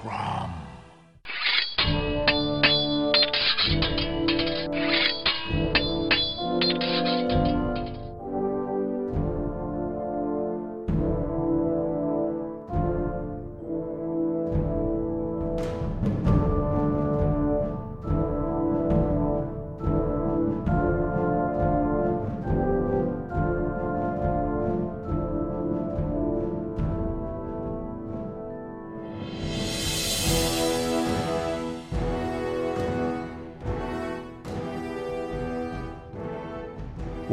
Crom.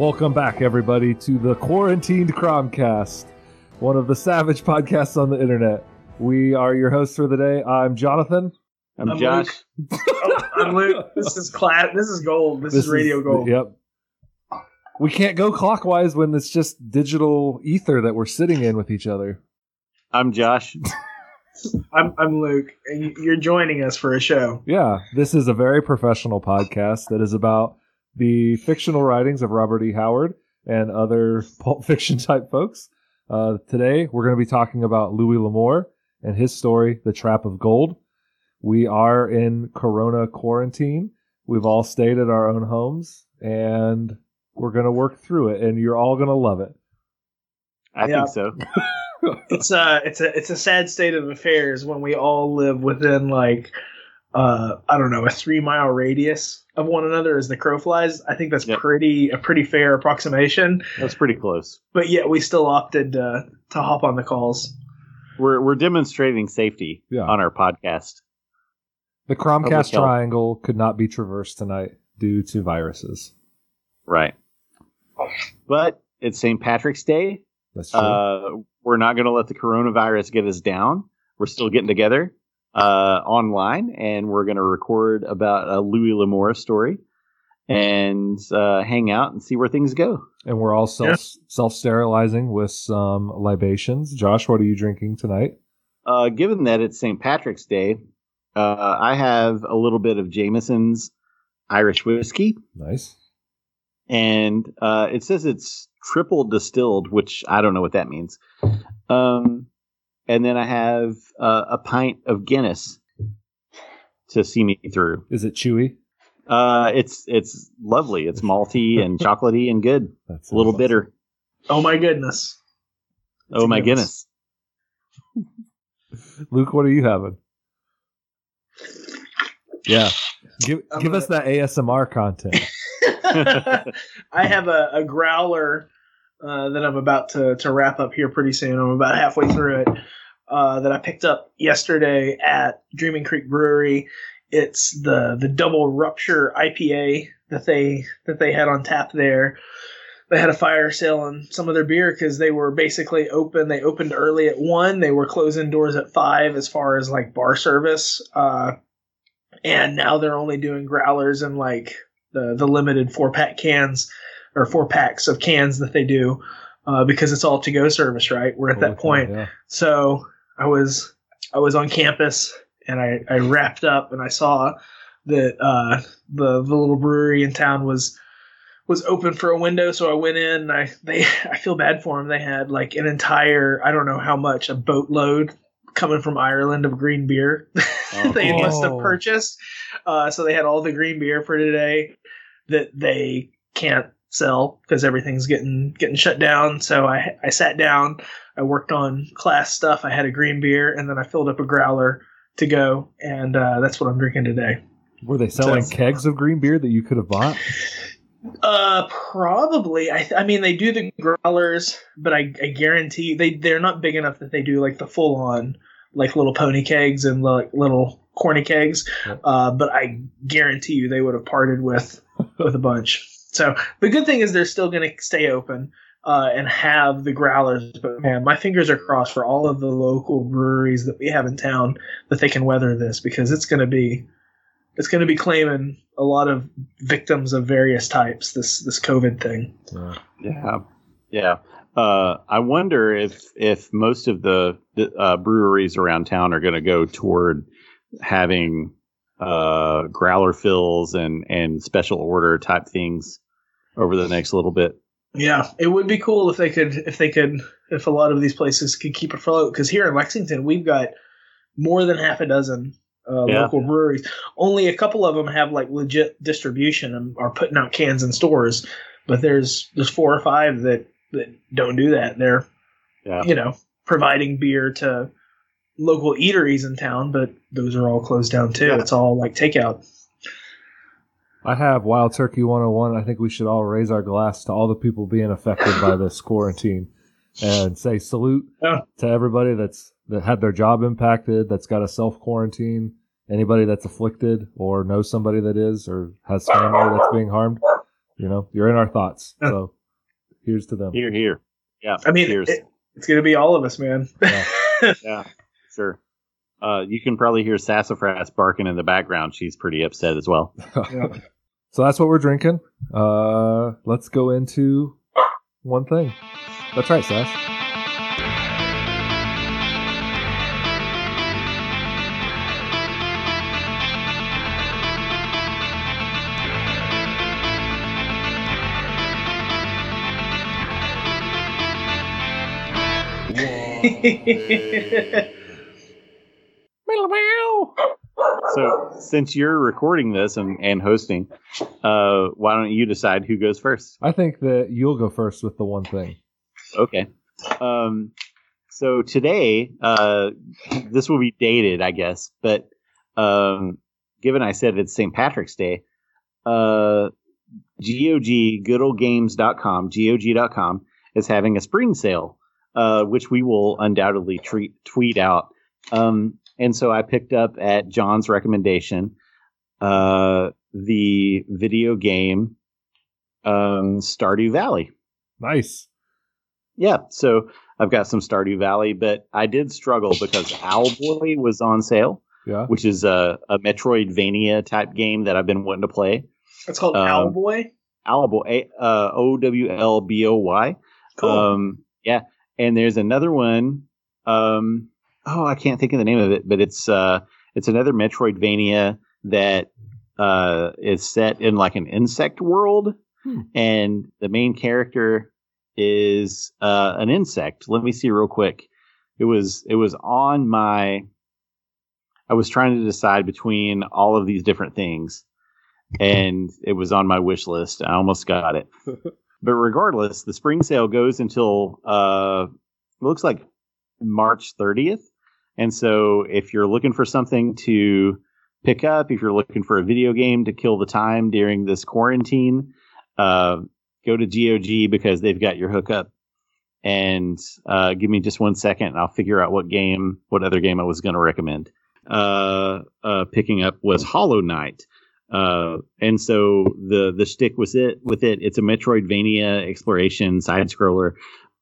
Welcome back, everybody, to the Quarantined Cromcast, one of the savage podcasts on the internet. We are your hosts for the day. I'm Jonathan. I'm, I'm Josh. oh, I'm Luke. This is class. This is gold. This, is radio gold. Yep. We can't go clockwise when it's just digital ether that we're sitting in with each other. I'm Josh. I'm, I'm Luke, and you're joining us for a show. Yeah, this is a very professional podcast that is about the fictional writings of Robert E. Howard and other pulp fiction type folks. Uh, today, we're going to be talking about Louis L'Amour and his story, The Trap of Gold. We are in Corona quarantine. We've all stayed at our own homes, and we're going to work through it, and you're all going to love it. I Yeah. think so. It's a it's a it's a sad state of affairs when we all live within like uh I don't know a three mile radius of one another as the crow flies. I think that's Yep. pretty a pretty fair approximation. That's pretty close. But yet we still opted uh, to hop on the calls. We're we're demonstrating safety Yeah. on our podcast. The Cromcast Public health. triangle could not be traversed tonight due to viruses. Right. But it's St. Patrick's Day. That's true. Uh, we're not going to let the coronavirus get us down. We're still getting together uh, online, and we're going to record about a Louis L'Amour story and uh, hang out and see where things go. and we're all self self sterilizing with some libations. Josh, what are you drinking tonight? Uh, given that it's St. Patrick's Day, uh, I have a little bit of Jameson's Irish whiskey. Nice. and uh, it says it's triple distilled, which I don't know what that means. Um, and then I have uh, a pint of Guinness to see me through. Is it chewy? Uh, it's it's lovely. It's malty and chocolatey and good. That's A little awesome. bitter. Oh my goodness! oh my goodness! Luke, what are you having? Yeah. Give I'm give us that ASMR content. I have a, a growler uh, that I'm about to, to wrap up here pretty soon. I'm about halfway through it. Uh, that I picked up yesterday at Dreaming Creek Brewery. It's the the double rupture IPA that they that they had on tap there. They had a fire sale on some of their beer because they were basically open. They opened early at one. They were closing doors at five as far as like bar service. Uh, and now they're only doing growlers and like the the limited four pack cans or four packs of cans that they do uh, because it's all to go service. Right, we're at that point. Yeah. So I was I was on campus and I, I wrapped up and I saw that uh, the the little brewery in town was was open for a window. So I went in and I they I feel bad for them. They had like an entire I don't know how much a boatload coming from Ireland of green beer they Oh. must have purchased. Uh, so they had all the green beer for today that they can't sell because everything's getting getting shut down. So I I sat down, I worked on class stuff. I had a green beer and then I filled up a growler to go, and uh, that's what I'm drinking today. Were they selling So- kegs of green beer that you could have bought? Uh, probably. I, th- I mean, they do the growlers, but I, I guarantee they they're not big enough that they do like the full on like little pony kegs and like little corny kegs. Uh, but I guarantee you they would have parted with with a bunch. So the good thing is they're still going to stay open. Uh, and have the growlers, but man, my fingers are crossed for all of the local breweries that we have in town that they can weather this because it's going to be, it's going to be claiming a lot of victims of various types. This this COVID thing. Yeah. Yeah. Uh, I wonder if if most of the uh, breweries around town are going to go toward having uh, growler fills and and special order type things over the next little bit. Yeah, it would be cool if they could if they could if a lot of these places could keep afloat because here in Lexington we've got more than half a dozen uh, Yeah. local breweries. Only a couple of them have like legit distribution and are putting out cans in stores, but there's there's four or five that that don't do that. They're Yeah. you know providing beer to local eateries in town, but those are all closed down too. Yeah. It's all like takeout. I have Wild Turkey 101. I think we should all raise our glass to all the people being affected by this quarantine and say salute Oh. to everybody that's that had their job impacted, that's got a self quarantine, anybody that's afflicted or knows somebody that is or has family that's being harmed. You know, you're in our thoughts. So here's to them. Here, here. Yeah. I mean, cheers. it- it's gonna be all of us, man. Yeah. yeah, sure. Uh, you can probably hear Sassafras barking in the background. She's pretty upset as well. Yeah. So that's what we're drinking. Uh, let's go into one thing. That's right, Sash. So, since you're recording this and, and hosting, uh, why don't you decide who goes first? I think that you'll go first with the one thing. Okay. Um, so today, uh, this will be dated, I guess, but um, given I said it's St. Patrick's Day, uh, GOG, goodoldgames.com, GOG.com, is having a spring sale, uh, which we will undoubtedly treat, tweet out. Um, and so I picked up at John's recommendation uh, the video game um, Stardew Valley. Nice. Yeah, so I've got some Stardew Valley, but I did struggle because Owlboy was on sale, Yeah. which is a, a Metroidvania type game that I've been wanting to play. it's called Um, Owlboy. Owlboy, uh, O W L B O Y. Cool. Um, yeah, and there's another one. Um, oh, I can't think of the name of it, but it's uh, it's another Metroidvania that uh, is set in like an insect world, Hmm. and the main character is uh, an insect. Let me see real quick. It was it was on my. I was trying to decide between all of these different things, and it was on my wish list. I almost got it. but regardless, the spring sale goes until uh, looks like March 30th. And so if you're looking for something to pick up, if you're looking for a video game to kill the time during this quarantine, uh, go to GOG because they've got your hookup. And uh, give me just one second, and I'll figure out what game, what other game I was going to recommend. Uh, uh, picking up was Hollow Knight. Uh, and so the the stick was it with it. It's a Metroidvania exploration side scroller,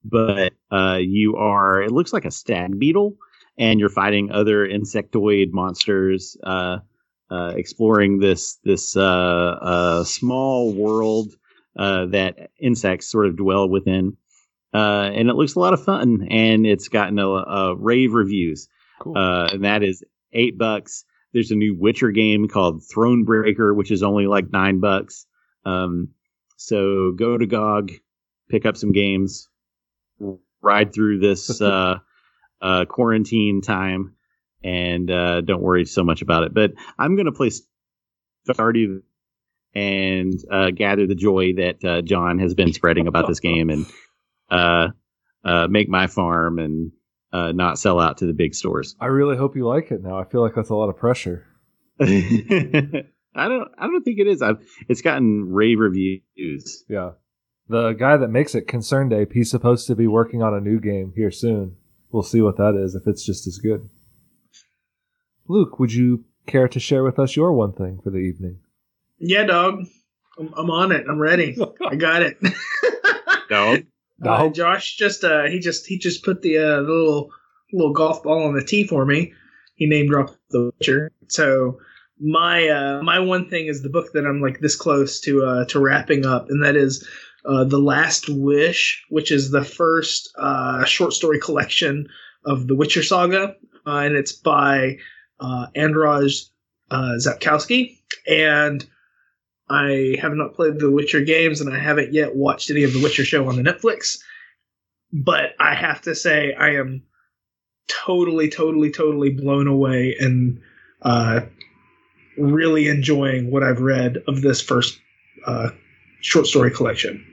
but uh, you are it looks like a stag beetle, and you're fighting other insectoid monsters, uh, uh, exploring this this uh, uh, small world uh, that insects sort of dwell within. Uh, and it looks a lot of fun, and it's gotten a, a rave reviews, Cool. uh, and that is eight bucks. There's a new Witcher game called Thronebreaker, which is only like nine bucks. Um, so go to GOG, pick up some games, ride through this uh, quarantine time, and uh, don't worry so much about it. But I'm going to play Stardew and uh, gather the joy that uh, John has been spreading about this game, and uh, uh, make my farm and uh, not sell out to the big stores. I really hope you like it now. I feel like that's a lot of pressure. I don't. I don't think it is. I've, it's gotten rave reviews. Yeah. The guy that makes it, Concerned Ape, he's supposed to be working on a new game here soon. We'll see what that is, if it's just as good. Luke, would you care to share with us your one thing for the evening? Yeah, dog. I'm, I'm on it. I'm ready. I got it. No. Uh, Dog? Josh just uh he just he just put the uh the little little golf ball on the tee for me. He named dropped the Witcher. So my uh my one thing is the book that I'm like this close to uh to wrapping up, and that is uh The Last Wish, which is the first uh short story collection of the Witcher saga. Uh, and it's by uh Andrzej uh Sapkowski. And I have not played the Witcher games, and I haven't yet watched any of the Witcher show on the Netflix. But I have to say, I am totally, totally, totally blown away and uh, really enjoying what I've read of this first uh, short story collection.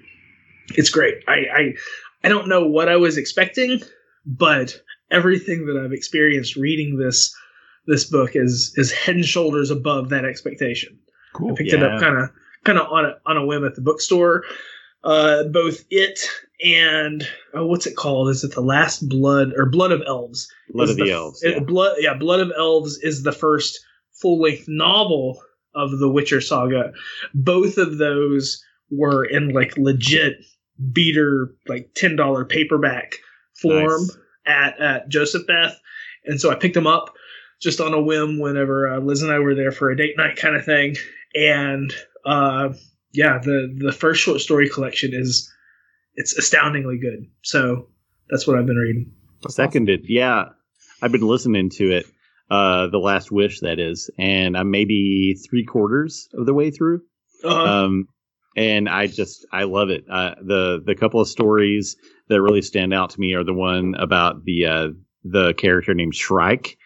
It's great. I, I I don't know what I was expecting, but everything that I've experienced reading this this book is is head and shoulders above that expectation. Cool. I picked Yeah. it up kind of kind of on a on a whim at the bookstore. Uh, both it and oh, what's it called? Is it the Last Blood or Blood of Elves? Blood of the, f- Elves. it- Yeah. Blood, yeah, Blood of Elves is the first full length novel of the Witcher saga. Both of those were in like legit beater, like ten dollar paperback form Nice. at at Joseph Beth, and so I picked them up just on a whim whenever uh, Liz and I were there for a date night kind of thing, and uh, yeah, the the first short story collection is it's astoundingly good. So that's what I've been reading. Seconded. Yeah. I've been listening to it. Uh, the Last Wish, that is, and I'm maybe three quarters of the way through. Uh, um, and I just I love it. Uh, the the couple of stories that really stand out to me are the one about the uh, the character named Shrike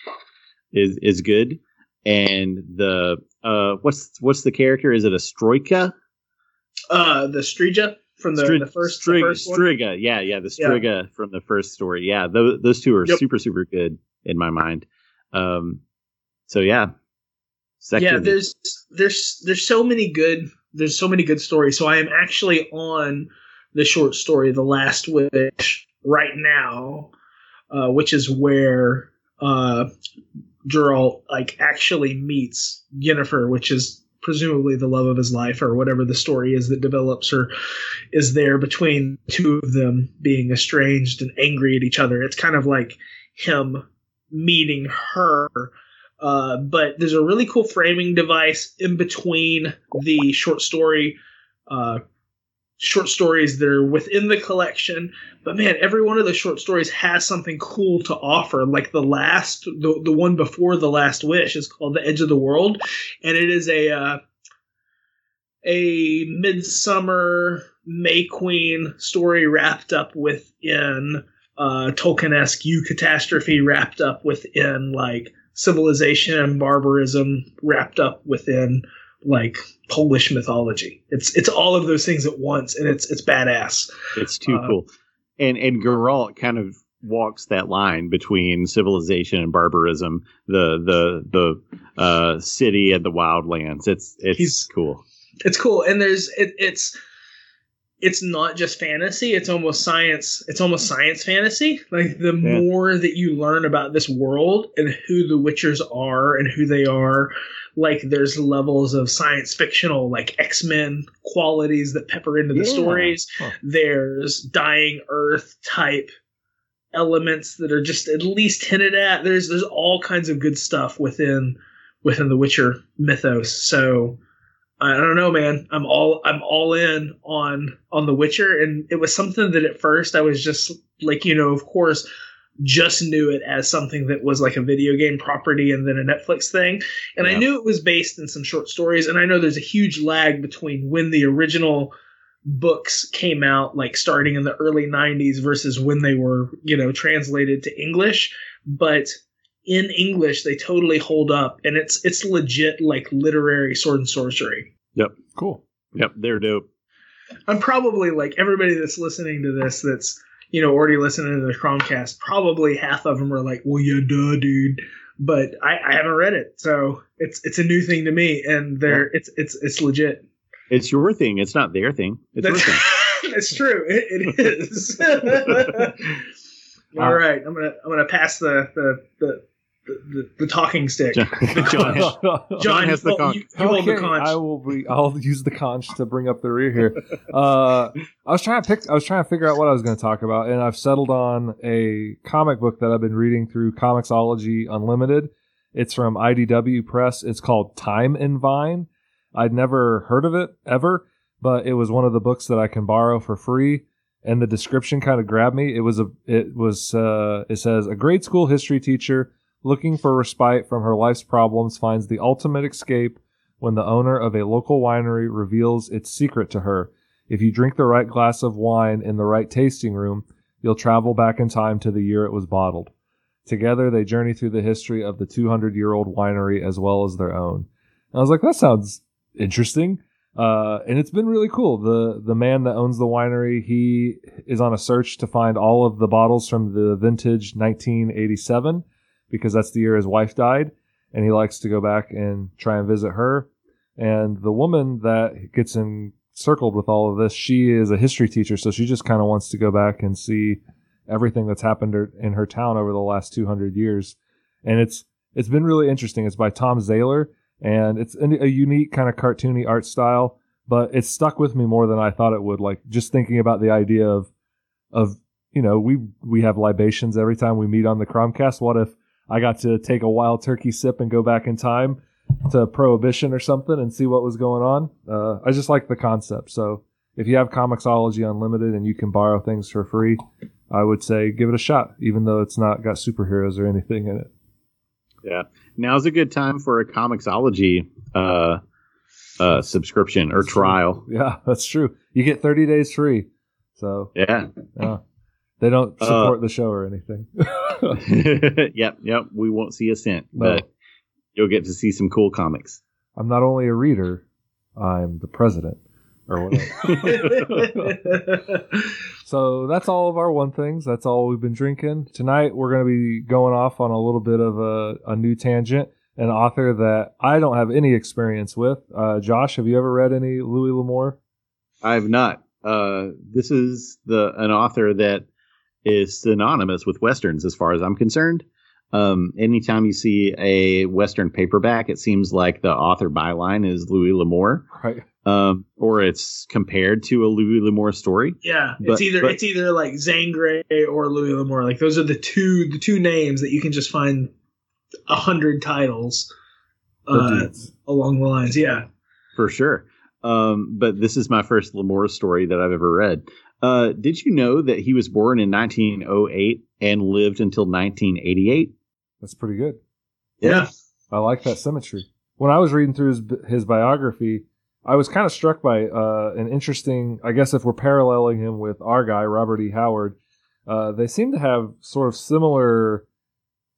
is is good, and the uh, what's what's the character? Is it a Stroika? uh, the Strija from the, Stri- the first, Strig- the first. Striga, yeah, yeah, the Yeah. Striga from the first story. Yeah, those those two are Yep. super super good in my mind. Um, so yeah, yeah there's there's there's so many good there's so many good stories so i am actually on the short story the last wish right now uh, which is where uh Geralt like actually meets Yennefer, which is presumably the love of his life or whatever the story is that develops or is there between two of them being estranged and angry at each other. It's kind of like him meeting her uh, but there's a really cool framing device in between the short story uh, short stories that are within the collection. But man every one of the short stories has something cool to offer. Like the last the, the one before the last wish is called the edge of the world. And it is a uh, a midsummer may queen story wrapped up within uh, Tolkien-esque eucatastrophe wrapped up within like civilization and barbarism wrapped up within like Polish mythology. It's it's all of those things at once, and it's it's badass. It's too Uh, cool. And and Geralt kind of walks that line between civilization and barbarism, the the the uh, city and the wildlands. It's it's cool. It's cool, and there's it, it's it's not just fantasy. It's almost science. It's almost science fantasy. Like the Yeah. more that you learn about this world and who the Witchers are and who they are, like there's levels of science fictional, like X Men qualities that pepper into the Yeah. stories. Huh. There's dying Earth type elements that are just at least hinted at. There's there's all kinds of good stuff within within the Witcher mythos. So I don't know, man. I'm all I'm all in on on The Witcher, and it was something that at first I was just like, you know, of course, just knew it as something that was like a video game property and then a Netflix thing, and I knew it was based in some short stories, and I know there's a huge lag between when the original books came out, like starting in the early '90s, versus when they were, you know, translated to English, but in English they totally hold up and it's it's legit like literary sword and sorcery. Yep, cool. Yep, they're dope. I'm probably like everybody that's listening to this that's you know already listening to the Cromcast, probably half of them are like, Well yeah, duh, dude. But I, I haven't read it, so it's it's a new thing to me and they're it's it's it's legit. It's your thing. It's not their thing. It's your thing. that's true. It, it is. All right, I'm gonna I'm gonna pass the the the, the, the talking stick. John, John has, John has the conch. You, you hold the conch. I will be. I'll use the conch to bring up the rear here. Uh, I was trying to pick. I was trying to figure out what I was going to talk about, and I've settled on a comic book that I've been reading through Comixology Unlimited. It's from IDW Press. It's called Time and Vine. I'd never heard of it ever, but it was one of the books that I can borrow for free. And the description kind of grabbed me. It was a. It was. Uh, it says a grade school history teacher looking for respite from her life's problems, finds the ultimate escape when the owner of a local winery reveals its secret to her. If you drink the right glass of wine in the right tasting room, you'll travel back in time to the year it was bottled. Together, they journey through the history of the 200 year old winery as well as their own. And I was like, that sounds interesting. Uh, and it's been really cool. The the man that owns the winery, he is on a search to find all of the bottles from the vintage 1987 because that's the year his wife died, and he likes to go back and try and visit her. And the woman that gets encircled with all of this, she is a history teacher, so she just kind of wants to go back and see everything that's happened er, in her town over the last 200 years. And it's it's been really interesting. It's by Thom Zahler and it's a unique kind of cartoony art style, but it's stuck with me more than I thought it would. Like just thinking about the idea of of you know we we have libations every time we meet on the Cromcast. What if I got to take a wild turkey sip and go back in time to Prohibition or something and see what was going on? Uh, I just like the concept. So if you have Comixology Unlimited and you can borrow things for free, I would say give it a shot, even though it's not got superheroes or anything in it. Yeah now's a good time for a Comixology uh, uh, subscription or trial. Yeah, that's true. You get 30 days free. So yeah, yeah. They don't uh, support uh, the show or anything. yep, yep. We won't see a cent, no. but you'll get to see some cool comics. I'm not only a reader, I'm the president or whatever. so that's all of our one things. That's all we've been drinking. Tonight we're going to be going off on a little bit of a, a new tangent. An author that I don't have any experience with. Uh, Josh, have you ever read any Louis L'Amour? I have not. Uh, this is the an author that is synonymous with westerns, as far as I'm concerned. Um, anytime you see a Western paperback, it seems like the author byline is Louis L'Amour. Right um, or it's compared to a Louis L'Amour story. Yeah, but, it's either but, it's either like Zane Grey or Louis L'Amour. Like those are the two the two names that you can just find a hundred titles uh, along the lines. Yeah, for sure. Um, but this is my first L'Amour story that I've ever read. Uh, did you know that he was born in 1908 and lived until 1988? That's pretty good. Yeah, I like that symmetry. When I was reading through his his biography I was kind of struck by uh, an interesting. I guess if we're paralleling him with our guy Robert E. Howard, uh, they seem to have sort of similar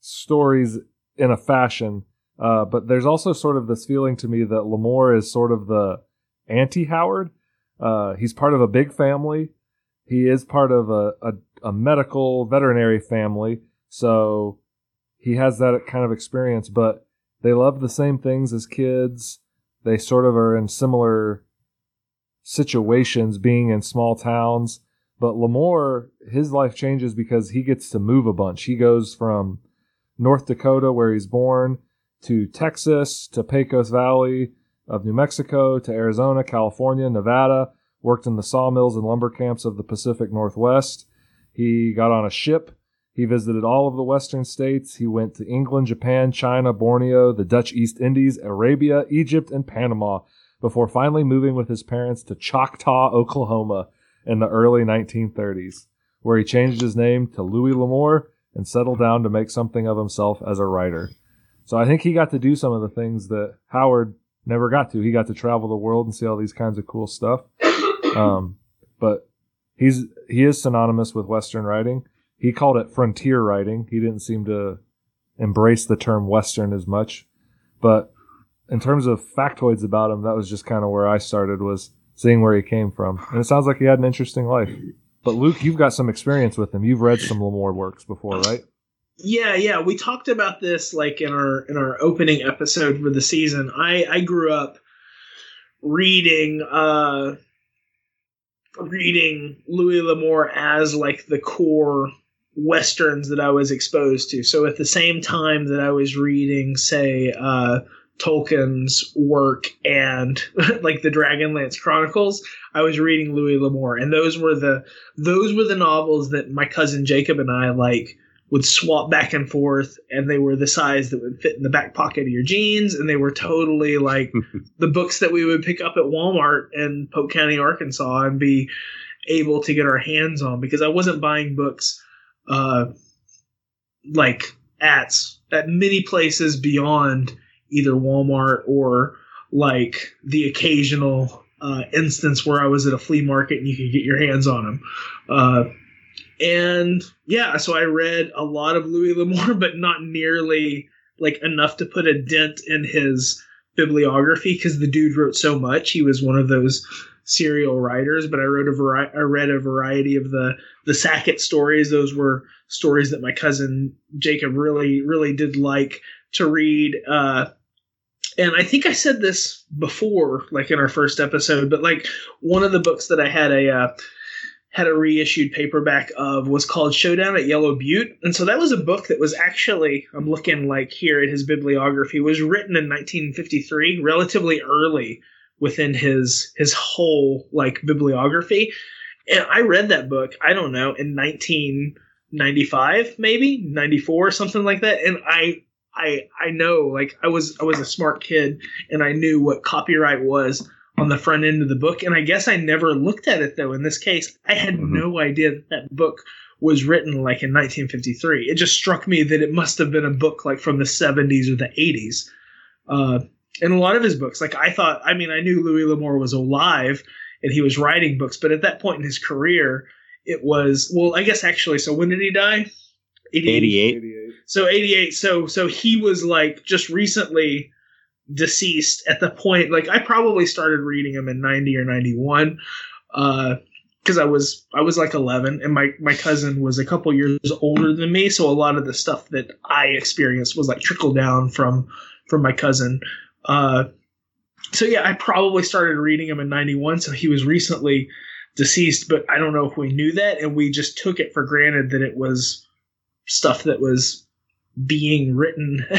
stories in a fashion. Uh, but there's also sort of this feeling to me that L'Amour is sort of the anti-Howard. Uh, he's part of a big family. He is part of a, a, a medical veterinary family, so he has that kind of experience. But they love the same things as kids they sort of are in similar situations being in small towns. But L'Amour, his life changes because he gets to move a bunch. He goes from North Dakota, where he's born, to Texas, to Pecos Valley of New Mexico, to Arizona, California, Nevada, worked in the sawmills and lumber camps of the Pacific Northwest. He got on a ship he visited all of the western states. He went to England, Japan, China, Borneo, the Dutch East Indies, Arabia, Egypt, and Panama before finally moving with his parents to Choctaw, Oklahoma in the early 1930s, where he changed his name to Louis L'Amour and settled down to make something of himself as a writer. So I think he got to do some of the things that Howard never got to. He got to travel the world and see all these kinds of cool stuff. Um, but he's he is synonymous with Western writing he called it frontier writing. He didn't seem to embrace the term Western as much. But in terms of factoids about him, that was just kind of where I started was seeing where he came from. And it sounds like he had an interesting life. But Luke, you've got some experience with him. You've read some L'Amour works before, right? Yeah, yeah. We talked about this like in our in our opening episode for the season. I I grew up reading uh reading Louis L'Amour as like the core westerns that I was exposed to. So at the same time that I was reading, say, uh, Tolkien's work and like the Dragonlance Chronicles, I was reading Louis L'Amour, and those were the those were the novels that my cousin Jacob and I like would swap back and forth, and they were the size that would fit in the back pocket of your jeans, and they were totally like the books that we would pick up at Walmart in Polk County, Arkansas, and be able to get our hands on because I wasn't buying books uh, like at at many places beyond either Walmart or like the occasional uh, instance where I was at a flea market and you could get your hands on them. Uh, And yeah, so I read a lot of Louis L'Amour, but not nearly like enough to put a dent in his bibliography because the dude wrote so much. He was one of those serial writers, but I wrote a vari- I read a variety of the the Sackett stories. Those were stories that my cousin Jacob really really did like to read. Uh, and I think I said this before, like in our first episode, but like one of the books that I had a uh, had a reissued paperback of was called Showdown at Yellow Butte. And so that was a book that was actually, I'm looking like here at his bibliography, was written in 1953, relatively early within his his whole like bibliography. And I read that book, I don't know, in 1995, maybe 94, something like that. And I I I know like I was I was a smart kid and I knew what copyright was on the front end of the book. And I guess I never looked at it though. In this case, I had mm-hmm. no idea that that book was written like in 1953. It just struck me that it must have been a book like from the 70s or the 80s. Uh, and a lot of his books, like I thought, I mean, I knew Louis L'Amour was alive and he was writing books, but at that point in his career, it was well, I guess actually. So when did he die? 88. 88. So 88. So so he was like just recently deceased at the point like I probably started reading him in 90 or 91 uh because I was I was like 11 and my my cousin was a couple years older than me so a lot of the stuff that I experienced was like trickle down from from my cousin. Uh so yeah I probably started reading him in 91 so he was recently deceased but I don't know if we knew that and we just took it for granted that it was stuff that was being written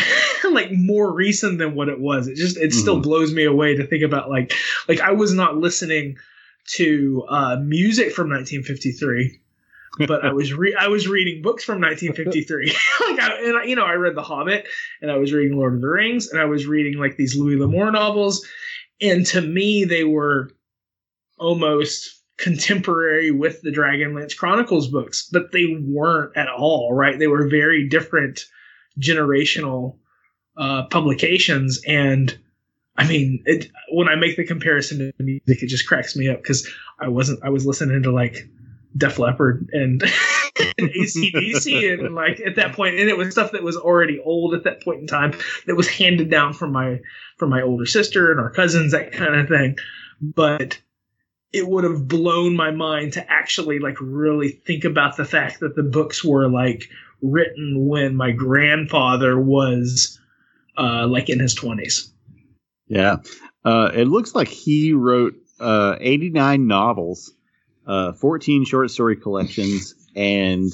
like more recent than what it was. It just it mm-hmm. still blows me away to think about like like I was not listening to uh, music from 1953. but I was re- I was reading books from 1953. like I, and I, you know I read The Hobbit and I was reading Lord of the Rings and I was reading like these Louis L'Amour novels and to me they were almost contemporary with the Dragonlance Chronicles books, but they weren't at all, right? They were very different generational uh, publications. And I mean, it, when I make the comparison to music, it just cracks me up because I wasn't, I was listening to like Def Leppard and, and ACDC and like at that point, and it was stuff that was already old at that point in time that was handed down from my, from my older sister and our cousins, that kind of thing. But it would have blown my mind to actually like really think about the fact that the books were like written when my grandfather was uh, like in his 20s. Yeah. Uh, it looks like he wrote uh, 89 novels, uh, 14 short story collections, and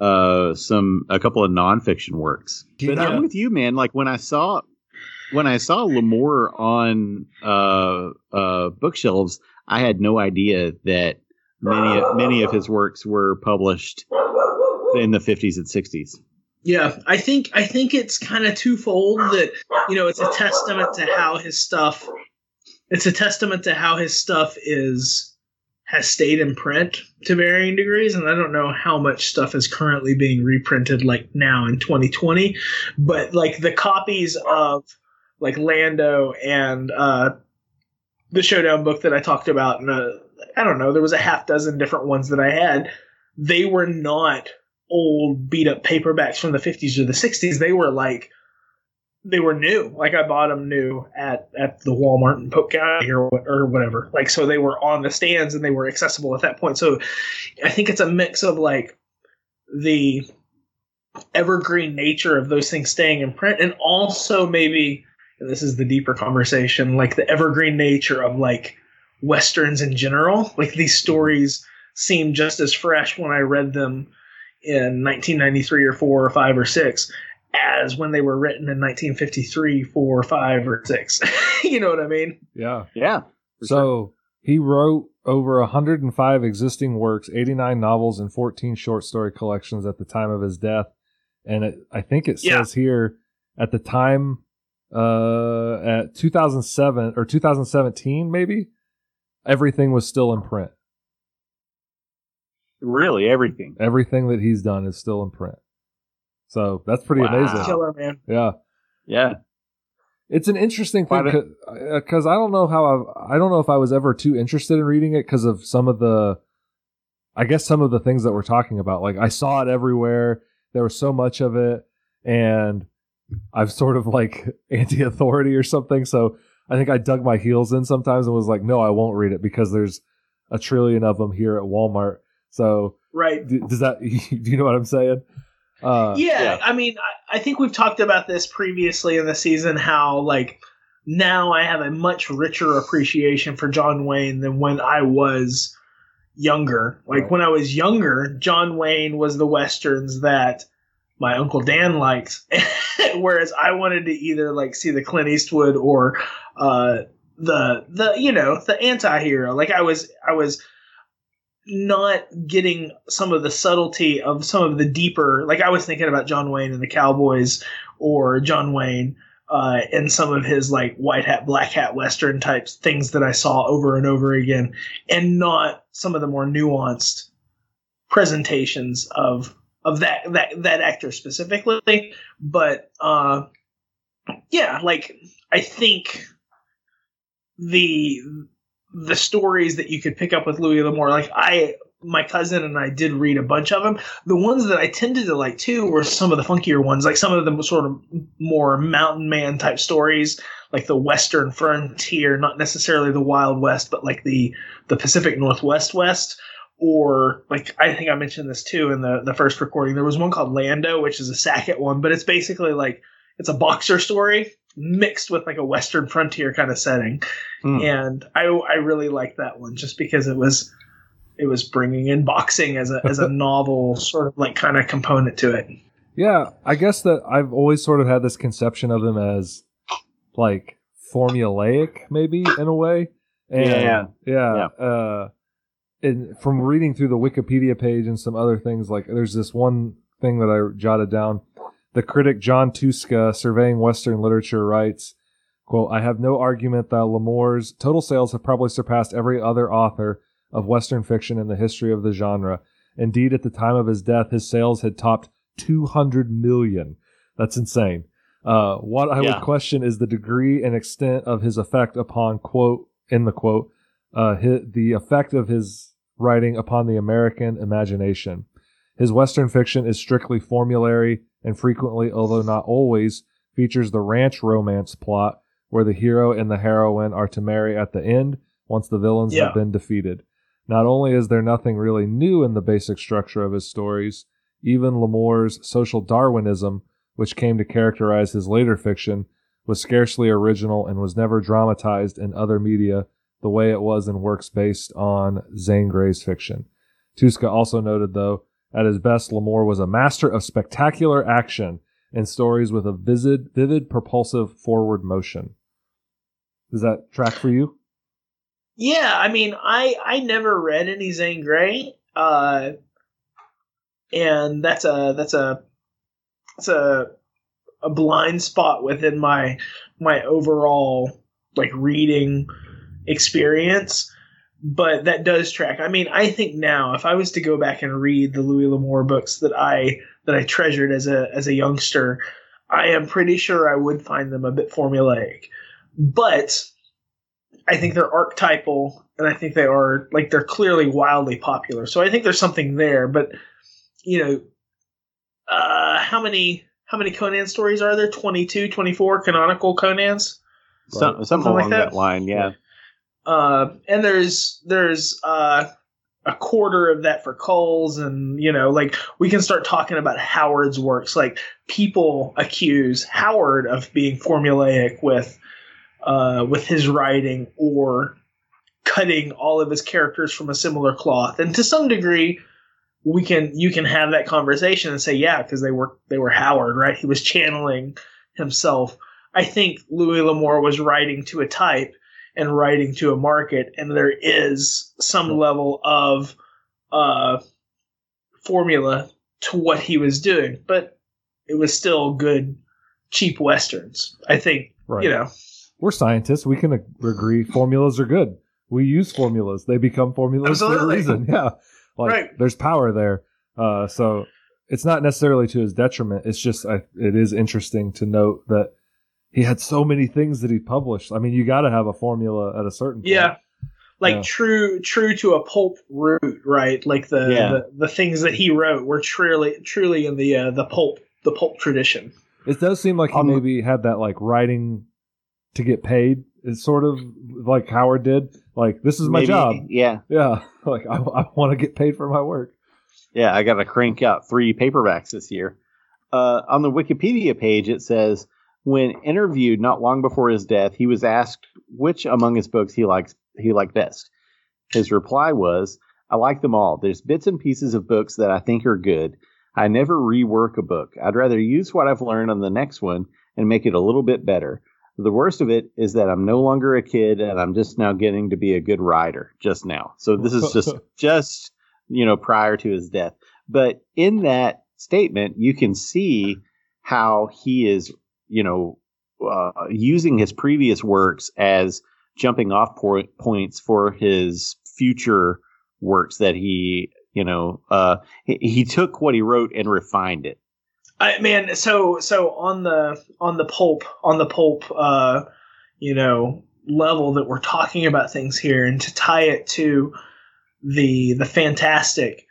uh, some a couple of nonfiction works. But yeah. I'm with you, man. Like when I saw when I saw L'Amour on uh, uh, bookshelves, I had no idea that many many of his works were published in the 50s and 60s. Yeah, I think I think it's kind of twofold that you know it's a testament to how his stuff it's a testament to how his stuff is has stayed in print to varying degrees and I don't know how much stuff is currently being reprinted like now in 2020 but like the copies of like Lando and uh the showdown book that I talked about and uh, I don't know there was a half dozen different ones that I had they were not old beat up paperbacks from the 50s or the 60s they were like they were new. Like i bought them new at at the walmart and polk county or, or whatever. Like so they were on the stands and they were accessible at that point. So i think it's a mix of like the evergreen nature of those things staying in print and also maybe and this is the deeper conversation like the evergreen nature of like westerns in general. Like these stories seem just as fresh when i read them in 1993 or 4 or 5 or 6 as when they were written in 1953 4 or 5 or 6 you know what i mean? Yeah. Yeah. So sure. he wrote over 105 existing works 89 novels and 14 short story collections at the time of his death. And it, i think it says yeah. here at the time uh at 2007 or 2017 maybe everything was still in print Really, everything. Everything that he's done is still in print. So that's pretty wow. amazing. Killer man. Yeah. Yeah. It's an interesting thing because uh, I don't know how I've, I don't know if I was ever too interested in reading it because of some of the I guess some of the things that we're talking about, like I saw it everywhere. There was so much of it, and I'm sort of like anti-authority or something. So I think I dug my heels in sometimes and was like, no, I won't read it because there's a trillion of them here at Walmart. So right, does that? Do you know what I'm saying? Uh, yeah, yeah, I mean, I, I think we've talked about this previously in the season. How like now I have a much richer appreciation for John Wayne than when I was younger. Like right. when I was younger, John Wayne was the westerns that my uncle Dan liked, whereas I wanted to either like see the Clint Eastwood or uh, the the you know the anti-hero. Like I was I was not getting some of the subtlety of some of the deeper like I was thinking about John Wayne and the Cowboys or John Wayne uh, and some of his like white hat, black hat, western types things that I saw over and over again, and not some of the more nuanced presentations of of that that that actor specifically. But uh, yeah, like I think the the stories that you could pick up with Louis L'Amour, like I my cousin and I did read a bunch of them. The ones that I tended to like too were some of the funkier ones, like some of the sort of more mountain man type stories, like the Western frontier, not necessarily the Wild West, but like the the Pacific Northwest West. Or like I think I mentioned this too in the the first recording. There was one called Lando, which is a Sackett one, but it's basically like it's a boxer story mixed with like a Western frontier kind of setting, mm. and I I really liked that one just because it was it was bringing in boxing as a as a novel sort of like kind of component to it. Yeah, I guess that I've always sort of had this conception of them as like formulaic, maybe in a way. And yeah, yeah. yeah. Uh, and from reading through the Wikipedia page and some other things, like there's this one thing that I jotted down. The critic Jon Tuska, surveying Western literature, writes, "quote I have no argument that L'Amour's total sales have probably surpassed every other author." of Western fiction in the history of the genre. Indeed, at the time of his death, his sales had topped 200 million. That's insane. Uh, what I yeah. would question is the degree and extent of his effect upon quote in the quote uh, his, the effect of his writing upon the American imagination. His Western fiction is strictly formulary and frequently, although not always, features the ranch romance plot where the hero and the heroine are to marry at the end once the villains yeah. have been defeated. Not only is there nothing really new in the basic structure of his stories, even L'Amour's social Darwinism, which came to characterize his later fiction, was scarcely original and was never dramatized in other media the way it was in works based on Zane Grey's fiction. Tuska also noted, though, at his best, L'Amour was a master of spectacular action and stories with a vivid, vivid, propulsive forward motion. Does that track for you? Yeah, I mean, I I never read any Zane Grey, uh, and that's a that's a that's a a blind spot within my my overall like reading experience but that does track i mean i think now if i was to go back and read the louis l'amour books that i that i treasured as a as a youngster i am pretty sure i would find them a bit formulaic but I think they're archetypal, and I think they are like they're clearly wildly popular. So I think there's something there. But you know, uh, how many how many Conan stories are there? 22, 24 canonical Conans. Some, something, along like that. that. line, yeah. Uh, and there's there's uh, a quarter of that for Kulls, and you know, like we can start talking about Howard's works. Like people accuse Howard of being formulaic with uh, with his writing or cutting all of his characters from a similar cloth. And to some degree, we can you can have that conversation and say, yeah, because they were they were Howard, right? He was channeling himself. I think Louis L'Amour was writing to a type and writing to a market, and there is some level of uh, formula to what he was doing, but it was still good, cheap westerns. I think right. you know we're scientists. We can agree formulas are good. We use formulas. They become formulas Absolutely. for a reason. Yeah. Like right. there's power there. Uh, so it's not necessarily to his detriment. It's just, I, it is interesting to note that he had so many things that he published. I mean, you got to have a formula at a certain point. Yeah. like Yeah. true true to a pulp root, right? Like the, Yeah. the the things that he wrote were truly truly in the uh, the pulp the pulp tradition. It does seem like he Um, maybe had that like writing to get paid. It's sort of like Howard did. Like this is my Maybe- job. Yeah, Yeah, like I, I want to get paid for my work. yeah. I got to crank out three paperbacks this year. Uh, on the Wikipedia page, it says when interviewed not long before his death, he was asked which among his books he likes he liked best. His reply was, "I like them all. There's bits and pieces of books that I think are good. I never rework a book. I'd rather use what I've learned on the next one and make it a little bit better. The worst of it is that I'm no longer a kid and I'm just now getting to be a good writer just now. So this is just just you know prior to his death. But in that statement, you can see how he is you know uh, using his previous works as jumping off point, points for his future works that he you know uh, he, he took what he wrote and refined it. I man, so so on the on the pulp on the pulp uh you know level that we're talking about things here and to tie it to the the fantastic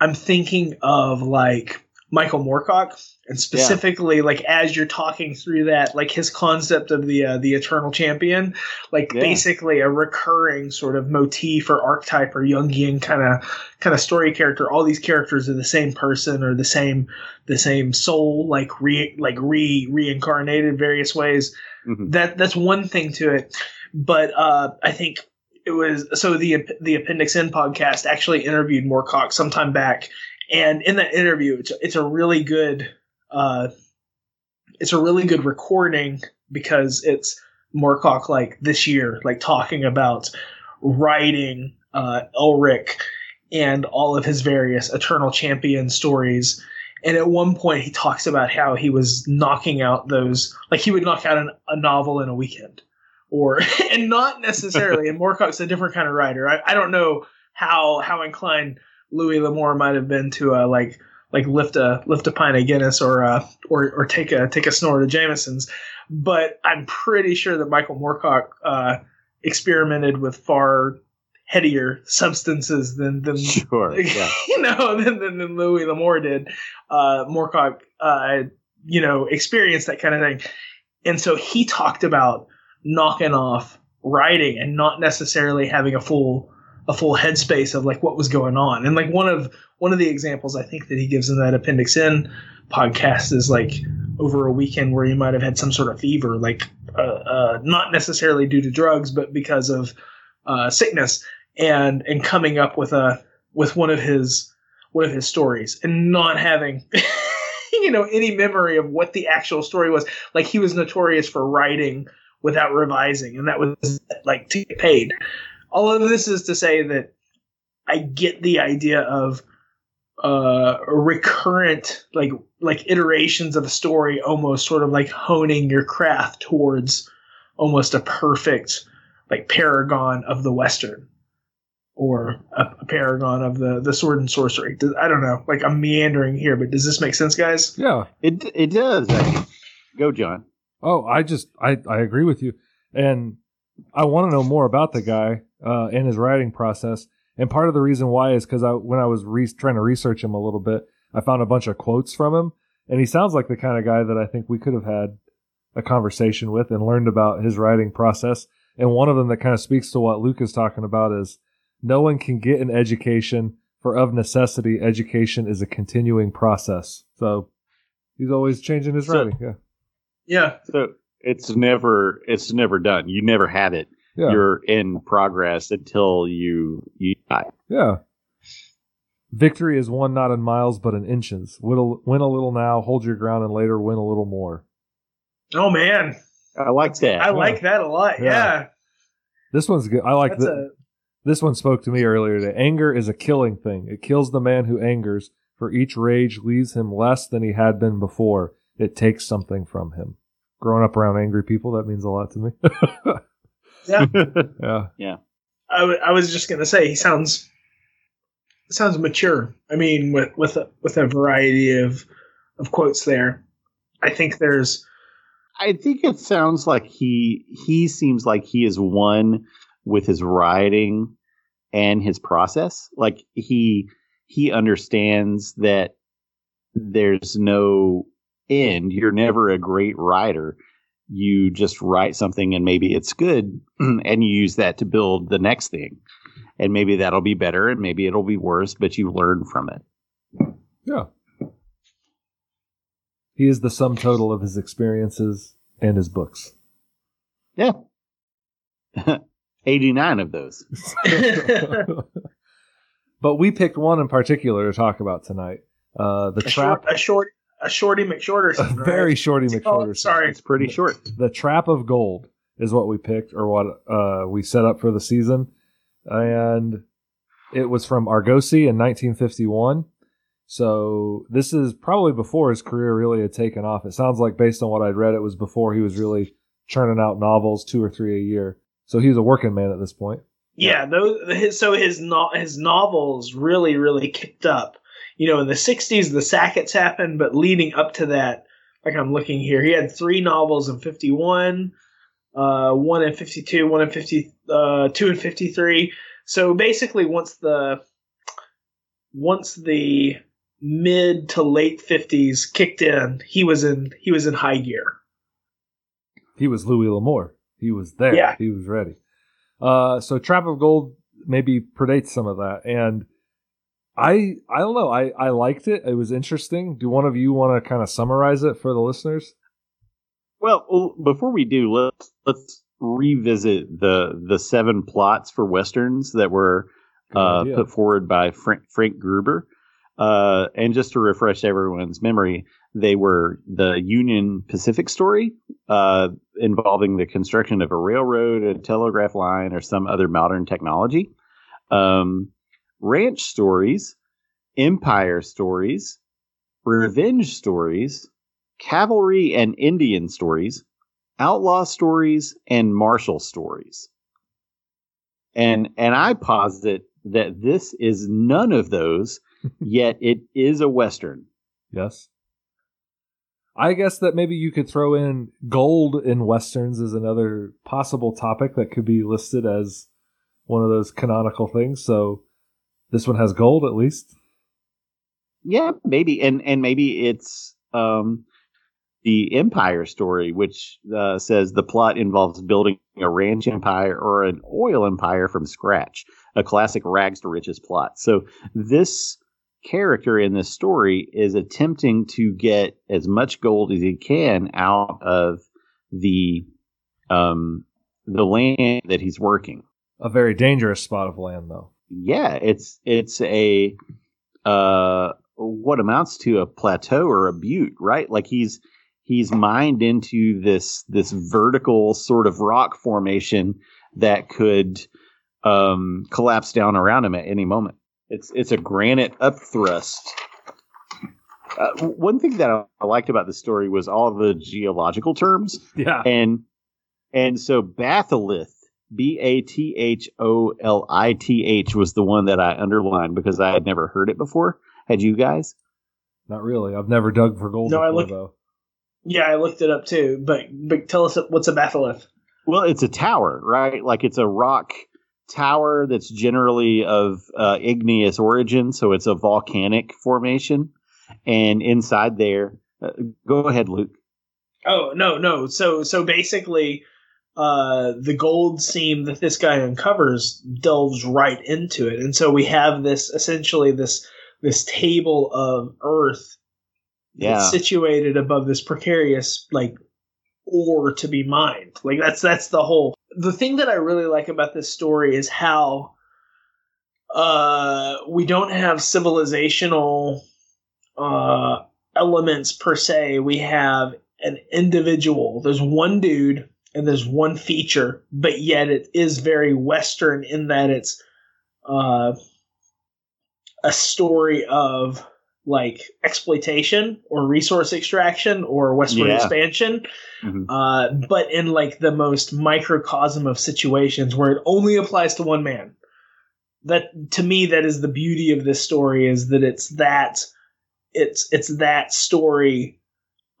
I'm thinking of like Michael Moorcock and specifically like as you're talking through that like his concept of the uh, the eternal champion like Yeah. basically a recurring sort of motif or archetype or Jungian kind of kind of story character all these characters are the same person or the same the same soul like re like re reincarnated various ways Mhm. that that's one thing to it but uh i think it was so the the appendix n podcast actually interviewed moorcock sometime back and in that interview it's, it's a really good uh it's a really good recording because it's moorcock like this year like talking about writing uh elric and all of his various eternal champion stories. And at one point he talks about how he was knocking out those like he would knock out an, a novel in a weekend. Or and not necessarily and moorcock's a different kind of writer. I, I don't know how how inclined louis l'Amour might have been to uh, like like lift a lift a pint of guinness or uh or or take a take a snort of jameson's but i'm pretty sure that michael moorcock uh experimented with far headier substances than than Sure. Yeah. you know, than, than, than Louis L'Amour did. Uh, Moorcock, uh, you know, experienced that kind of thing. And so he talked about knocking off writing and not necessarily having a full a full headspace of like what was going on. And like one of one of the examples I think that he gives in that Appendix N podcast is like over a weekend where he might have had some sort of fever, like uh, uh, not necessarily due to drugs, but because of uh, sickness, and and coming up with a with one of his one of his stories and not having you know any memory of what the actual story was. Like he was notorious for writing without revising, and that was like to get paid. All of this is to say that I get the idea of uh recurrent like like iterations of a story almost sort of like honing your craft towards almost a perfect like paragon of the western or a, a paragon of the the sword and sorcery Does- i don't know like i'm meandering here but does this make sense guys Yeah. It it does. Go, Jon. Oh, I just I I agree with you, and I want to know more about the guy uh, and his writing process. And part of the reason why is because I when I was re- trying to research him a little bit, I found a bunch of quotes from him, and he sounds like the kind of guy that I think we could have had a conversation with and learned about his writing process. And one of them that kind of speaks to what Luke is talking about is no one can get an education, for of necessity, education is a continuing process. So he's always changing his So- writing. Yeah. yeah So it's never it's never done. You never have it. Yeah. You're in progress until you you die. Yeah. Victory is won not in miles but in inches. Win a, win a little now, hold your ground, and later win a little more. oh man I like that. i like that a lot Yeah. yeah, This one's good. I like that's the, a this one spoke to me earlier today. Anger is a killing thing. It kills the man who angers, for each rage leaves him less than he had been before. It takes something from him. Growing up around angry people, that means a lot to me. yeah yeah. I, w- I was just gonna say he sounds sounds mature. I mean, with with a, with a variety of of quotes there. I think there's I think it sounds like he he seems like he is one with his writing and his process. Like he he understands that there's no end. You're never a great writer. You just write something and maybe it's good and you use that to build the next thing. And maybe that'll be better and maybe it'll be worse, but you learn from it. Yeah. He is the sum total of his experiences and his books. Yeah. 89 of those. but we picked one in particular to talk about tonight. Uh, the a trap. Short, a short, a shorty McShorterson. A very right? shorty Oh, McShorterson. sorry. It's pretty short. The Trap of Gold is what we picked, or what uh, we set up for the season, and it was from Argosy in 1951. So this is probably before his career really had taken off. It sounds like, based on what I'd read, it was before he was really churning out novels, two or three a year. So he was a working man at this point. Yeah, those his, so his no, his novels really really kicked up. You know, in the '60s, the Sacketts happened, but leading up to that, like I'm looking here, he had three novels in '51, uh, one in '52, one in '52 uh, and '53. So basically, once the once the mid to late '50s kicked in, he was in he was in high gear. He was Louis L'Amour. He was there. Yeah. He was ready. Uh, so Trap of Gold maybe predates some of that, and I I don't know. I I liked it. It was interesting. Do one of you want to kind of summarize it for the listeners? Well, before we do, let's let's revisit the the seven plots for westerns that were uh, put forward by Frank, Frank Gruber. Uh, and just to refresh everyone's memory, they were the Union Pacific story uh, involving the construction of a railroad, a telegraph line, or some other modern technology. Um, ranch stories, empire stories, revenge stories, cavalry and Indian stories, outlaw stories, and martial stories. And and I posit that this is none of those, yet it is a western. Yes. I guess that maybe you could throw in gold in westerns as another possible topic that could be listed as one of those canonical things. So this one has gold at least. Yeah, maybe, and and maybe it's um, the Empire story, which uh, says the plot involves building a ranch empire or an oil empire from scratch, a classic rags to riches plot. So this character in this story is attempting to get as much gold as he can out of the um, the land that he's working. A very dangerous spot of land, though. Yeah, it's it's a uh what amounts to a plateau or a butte, right? Like he's he's mined into this this vertical sort of rock formation that could um collapse down around him at any moment. It's it's a granite upthrust. Uh, one thing that I, I liked about the story was all the geological terms Yeah. and and so Batholith, B A T H O L I T H, was the one that I underlined because I had never heard it before. Had you guys? Not really. I've never dug for gold No, I before, look- though. Yeah, I looked it up too. But but tell us what's a batholith. Well, it's a tower, right? Like it's a rock tower that's generally of uh, igneous origin, so it's a volcanic formation. And inside there, uh, go ahead, Luke. Oh no, no. So so basically, uh, the gold seam that this guy uncovers delves right into it, and so we have this essentially this this table of earth Yeah, that's situated above this precarious like ore to be mined. Like that's that's the whole. The thing that I really like about this story is how uh, we don't have civilizational uh, elements per se. We have an individual. There's one dude and there's one feature, but yet it is very Western in that it's uh, a story of like exploitation or resource extraction or westward Yeah. expansion, Mhm. uh, but in like the most microcosm of situations where it only applies to one man. That to me, that is the beauty of this story is that it's that it's it's that story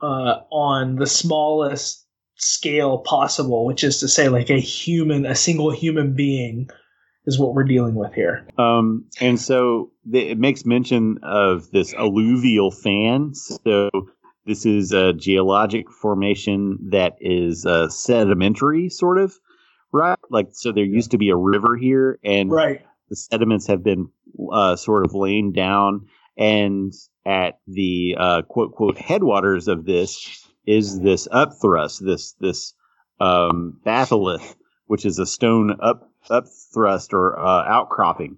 uh, on the smallest scale possible, which is to say, like a human, a single human being is what we're dealing with here. Um, and so it makes mention of this alluvial fan. So this is a geologic formation that is uh, sedimentary, sort of, right? Like, so there used to be a river here, and right. the sediments have been uh, sort of laying down. And at the uh, quote quote headwaters of this is this upthrust, this this um, batholith, which is a stone up upthrust or uh, outcropping,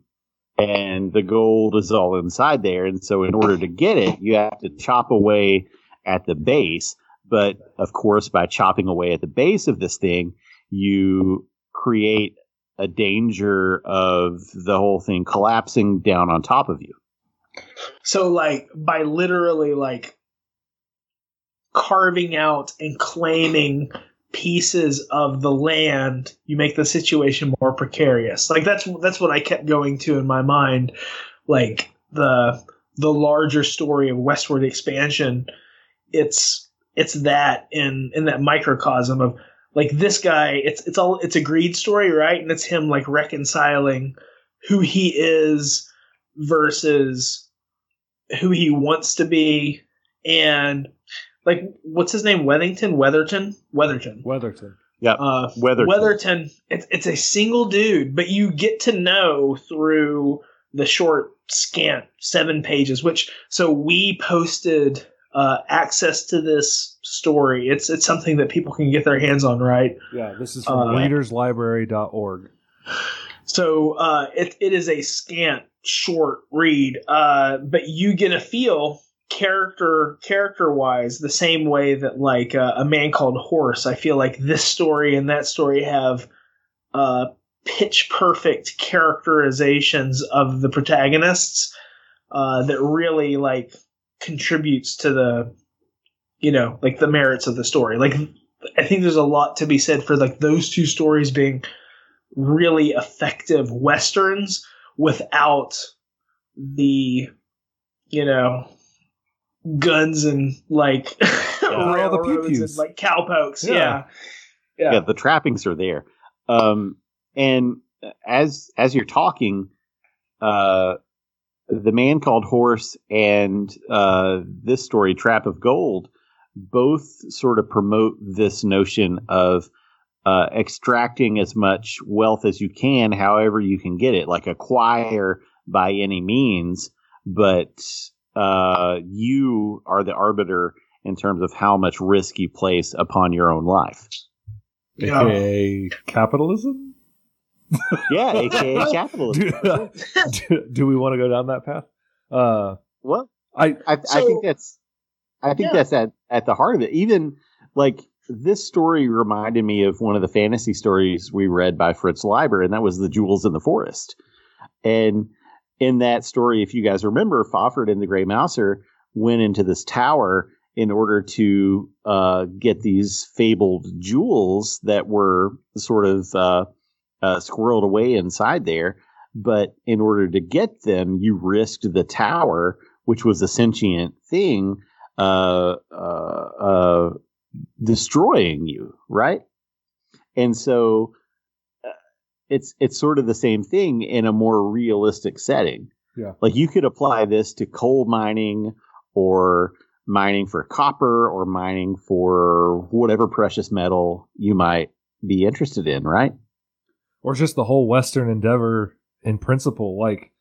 and the gold is all inside there. And so, in order to get it, you have to chop away at the base. But of course, by chopping away at the base of this thing, you create a danger of the whole thing collapsing down on top of you. So, like, by literally like carving out and claiming pieces of the land, you make the situation more precarious. Like that's that's what I kept going to in my mind, like the the larger story of westward expansion. It's it's that in in that microcosm of like this guy. It's it's all it's a greed story, right? And it's him like reconciling who he is versus who he wants to be and like what's his name? Weathington, Wetherton, Wetherton, Wetherton. Yeah, uh, Wetherton. Wetherton. It's it's a single dude, but you get to know through the short scant seven pages. Which so we posted uh, access to this story. It's it's something that people can get their hands on, right? Yeah, this is from Uh, readerslibrary.org. So uh, it it is a scant short read, uh, but you get a feel character character wise the same way that like uh, a man called horse i feel like this story and that story have uh pitch perfect characterizations of the protagonists uh that really like contributes to the you know like the merits of the story. Like i think there's a lot to be said for like those two stories being really effective westerns without the you know guns and like all the railroads pew-pews. and like cowpokes. Yeah. Yeah. yeah. yeah, the trappings are there. Um, and as as you're talking, uh, the man called Horse and uh, this story, Trap of Gold, both sort of promote this notion of uh, extracting as much wealth as you can, however you can get it, like acquire by any means, but uh, you are the arbiter in terms of how much risk you place upon your own life. Yeah. AKA capitalism? Yeah, aka capitalism. do, do, do we want to go down that path? Uh, Well, I I, I think that's I think Yeah. that's at at the heart of it. Even like this story reminded me of one of the fantasy stories we read by Fritz Leiber, and that was the Jewels in the Forest. And in that story, if you guys remember, Fafhrd and the Grey Mouser went into this tower in order to uh, get these fabled jewels that were sort of uh, uh, squirreled away inside there. But in order to get them, you risked the tower, which was a sentient thing, uh, uh, uh, destroying you, right? And so it's it's sort of the same thing in a more realistic setting. Yeah. Like you could apply this to coal mining or mining for copper or mining for whatever precious metal you might be interested in, right? or just the whole Western endeavor in principle. Like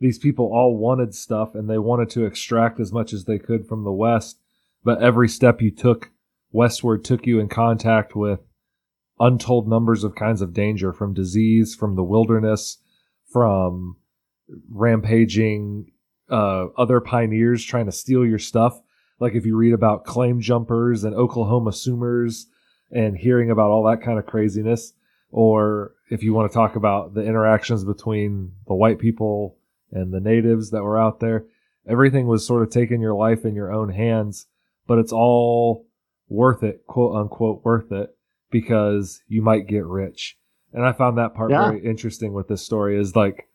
these people all wanted stuff and they wanted to extract as much as they could from the West, but every step you took westward took you in contact with untold numbers of kinds of danger from disease, from the wilderness, from rampaging uh, other pioneers trying to steal your stuff. Like if you read about claim jumpers and Oklahoma Sooners and hearing about all that kind of craziness, or if you want to talk about the interactions between the white people and the natives that were out there, everything was sort of taking your life in your own hands, but it's all worth it, quote unquote, worth it because you might get rich. And I found that part Yeah. very interesting with this story is like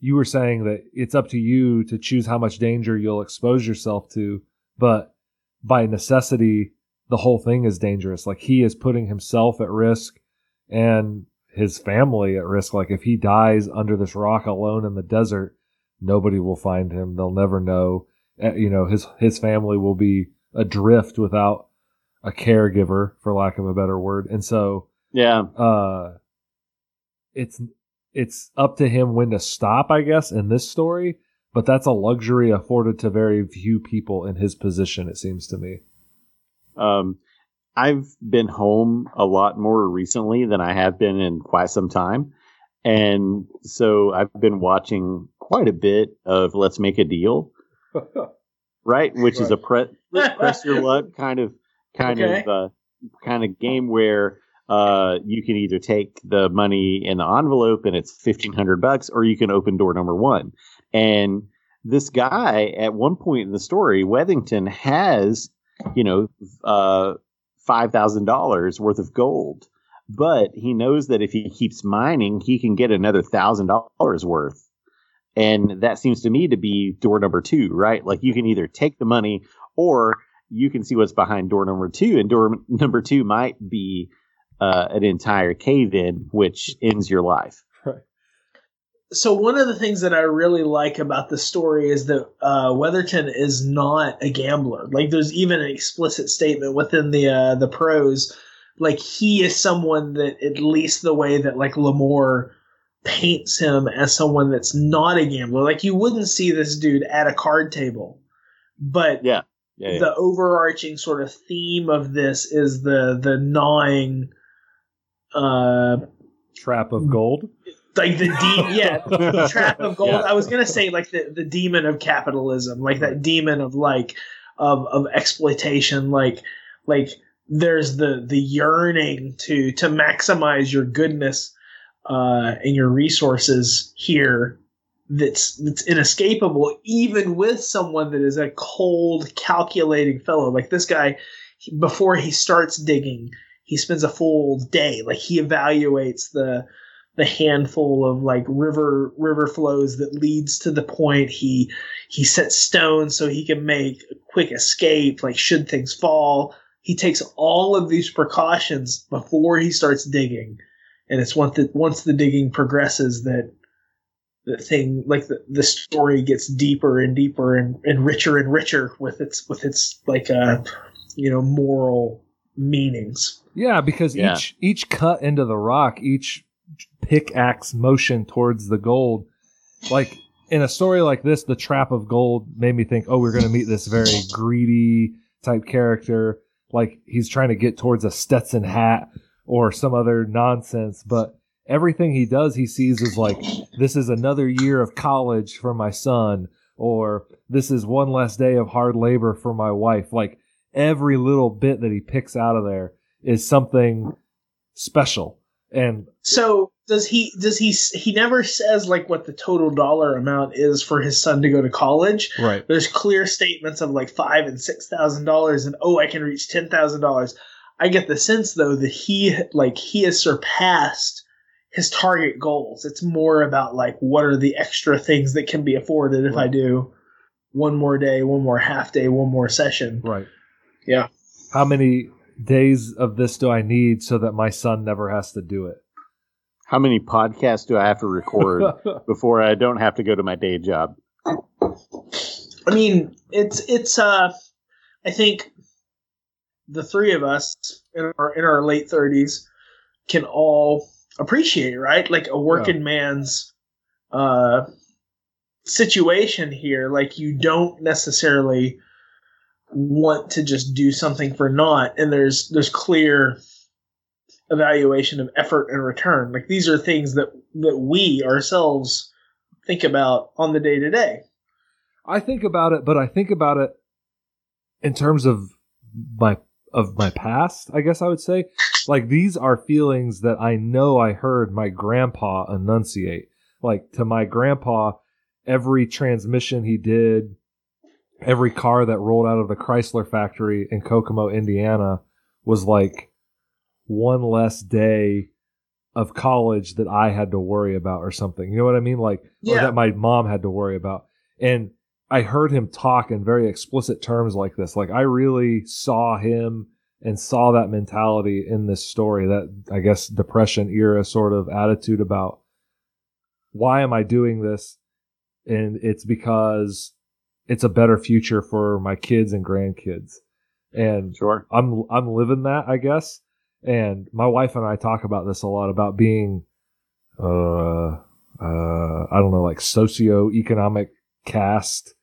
you were saying that it's up to you to choose how much danger you'll expose yourself to, but by necessity, the whole thing is dangerous. Like he is putting himself at risk and his family at risk. Like if he dies under this rock alone in the desert, nobody will find him. They'll never know. Uh, You know, his his family will be adrift without a caregiver, for lack of a better word. And so, Yeah. uh, it's it's up to him when to stop, I guess, in this story. But that's a luxury afforded to very few people in his position. It seems to me. Um, I've been home a lot more recently than I have been in quite some time. And so I've been watching quite a bit of Let's Make a Deal, right? Which is a pre- press your luck kind of kind Okay. of uh, kind of game where uh, you can either take the money in the envelope and it's fifteen hundred bucks, or you can open door number one. And this guy, at one point in the story, Wethington has, you know, uh, five thousand dollars worth of gold, but he knows that if he keeps mining, he can get another thousand dollars worth. And that seems to me to be door number two, right? Like you can either take the money or you can see what's behind door number two, and door number two might be uh, an entire cave in, which ends your life. so one of the things that I really like about the story is that uh, Wetherton is not a gambler. Like there's even an explicit statement within the uh, the prose, like he is someone that at least the way that like L'Amour paints him as someone that's not a gambler. Like you wouldn't see this dude at a card table, but Yeah. Yeah, yeah. the overarching sort of theme of this is the the gnawing uh Trap of gold. like the de- yeah the trap of gold Yeah. i was gonna say like the, the demon of capitalism like that demon of like of, of exploitation like like there's the the yearning to to maximize your goodness uh and your resources here that's that's inescapable even with someone that is a cold calculating fellow. Like this guy before he starts digging he spends a full day. Like he evaluates the the handful of like river river flows that leads to the point. He he sets stones so he can make a quick escape like should things fall. He takes all of these precautions before he starts digging. And it's once the once the digging progresses that the thing like the, the story gets deeper and deeper and, and richer and richer with its with its like uh you know moral meanings Yeah, because Yeah. each each cut into the rock, each pickaxe motion towards the gold, like in a story like this, the trap of gold made me think, oh, we're going to meet this very greedy type character, like he's trying to get towards a Stetson hat or some other nonsense, but everything he does, he sees as like this is another year of college for my son, or this is one less day of hard labor for my wife, like. Every little bit that he picks out of there is something special. And So does he? Does he? He never says like what the total dollar amount is for his son to go to college. right, There's clear statements of like five and six thousand dollars, and oh, I can reach ten thousand dollars. I get the sense though that he like he has surpassed his target goals. It's more about like what are the extra things that can be afforded if I do one more day, one more half day, one more session. right. Yeah. How many days of this do I need so that my son never has to do it? How many podcasts do I have to record before I don't have to go to my day job? I mean, it's it's uh I think the three of us in our in our late thirties can all appreciate, right? Like a working man's uh situation here. Like you don't necessarily want to just do something for naught and there's there's clear evaluation of effort and return. Like these are things that that we ourselves think about on the day to day. I think about it, but I think about it in terms of my of my past, I guess I would say. Like these are feelings that I know I heard my grandpa enunciate. Like to my grandpa, every transmission he did, every car that rolled out of the Chrysler factory in Kokomo, Indiana was like one less day of college that I had to worry about or something. You know what I mean? Like or that my mom had to worry about. And I heard him talk in very explicit terms like this. Like I really saw him and saw that mentality in this story, that I guess depression era sort of attitude about why am I doing this? And it's because it's a better future for my kids and grandkids. And sure. I'm I'm living that, I guess. And my wife and I talk about this a lot about being uh uh I don't know, like socio-economic caste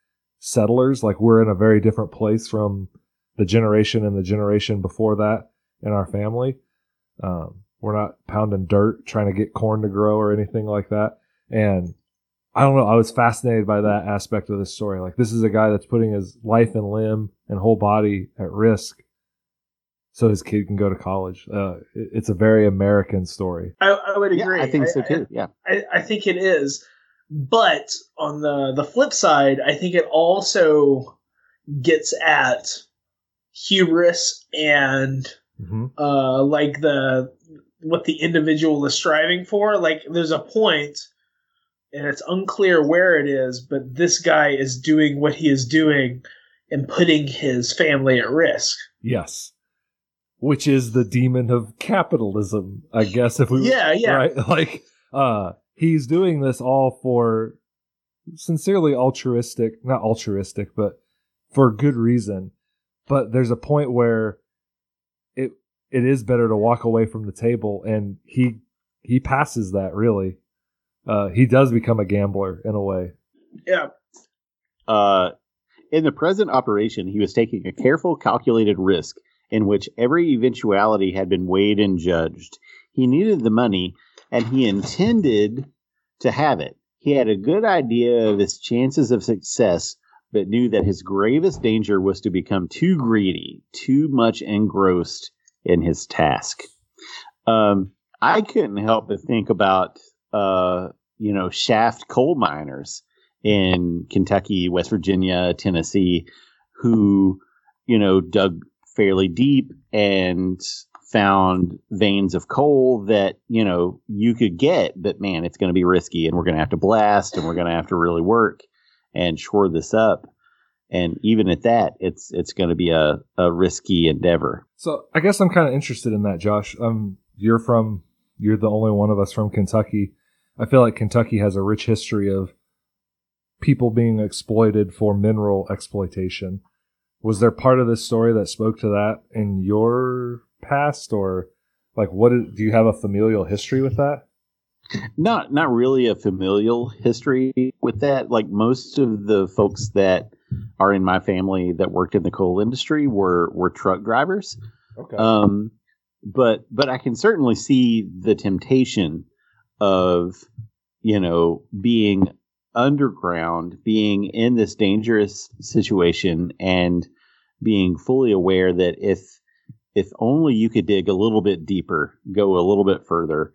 settlers. Like we're in a very different place from the generation and the generation before that in our family. Um, we're not pounding dirt trying to get corn to grow or anything like that. And I don't know. I was fascinated by that aspect of the story. Like this is a guy that's putting his life and limb and whole body at risk so his kid can go to college. Uh, it's a very American story. I, I would agree. Yeah, I think so too. Yeah, I, I think it is. But on the the flip side, I think it also gets at hubris and Mm-hmm. uh, like the what the individual is striving for. Like there's a point, and it's unclear where it is, but this guy is doing what he is doing and putting his family at risk. Yes. Which is the demon of capitalism, I guess if we Yeah, yeah. right like uh he's doing this all for sincerely altruistic, not altruistic, but for good reason. But there's a point where it it is better to walk away from the table and he he passes that really. Uh he does become a gambler in a way. Yeah. Uh, in the present operation, he was taking a careful, calculated risk in which every eventuality had been weighed and judged. He needed the money, and he intended to have it. He had a good idea of his chances of success, but knew that his gravest danger was to become too greedy, too much engrossed in his task. Um, I couldn't help but think about, uh, you know, shaft coal miners in Kentucky, West Virginia, Tennessee, who, you know, dug fairly deep and found veins of coal that, you know, you could get, but man, it's going to be risky and we're going to have to blast and we're going to have to really work and shore this up. And even at that, it's it's going to be a, a risky endeavor. So I guess I'm kind of interested in that, Josh. Um, you're from, you're the only one of us from Kentucky. I feel like Kentucky has a rich history of people being exploited for mineral exploitation. Was there part of this story that spoke to that in your past, or like what? Is, do you have a familial history with that? not not really a familial history with that. Like most of the folks that are in my family that worked in the coal industry were were truck drivers. Okay. Um, but but I can certainly see the temptation of you know being underground, being in this dangerous situation, and being fully aware that if if only you could dig a little bit deeper, go a little bit further,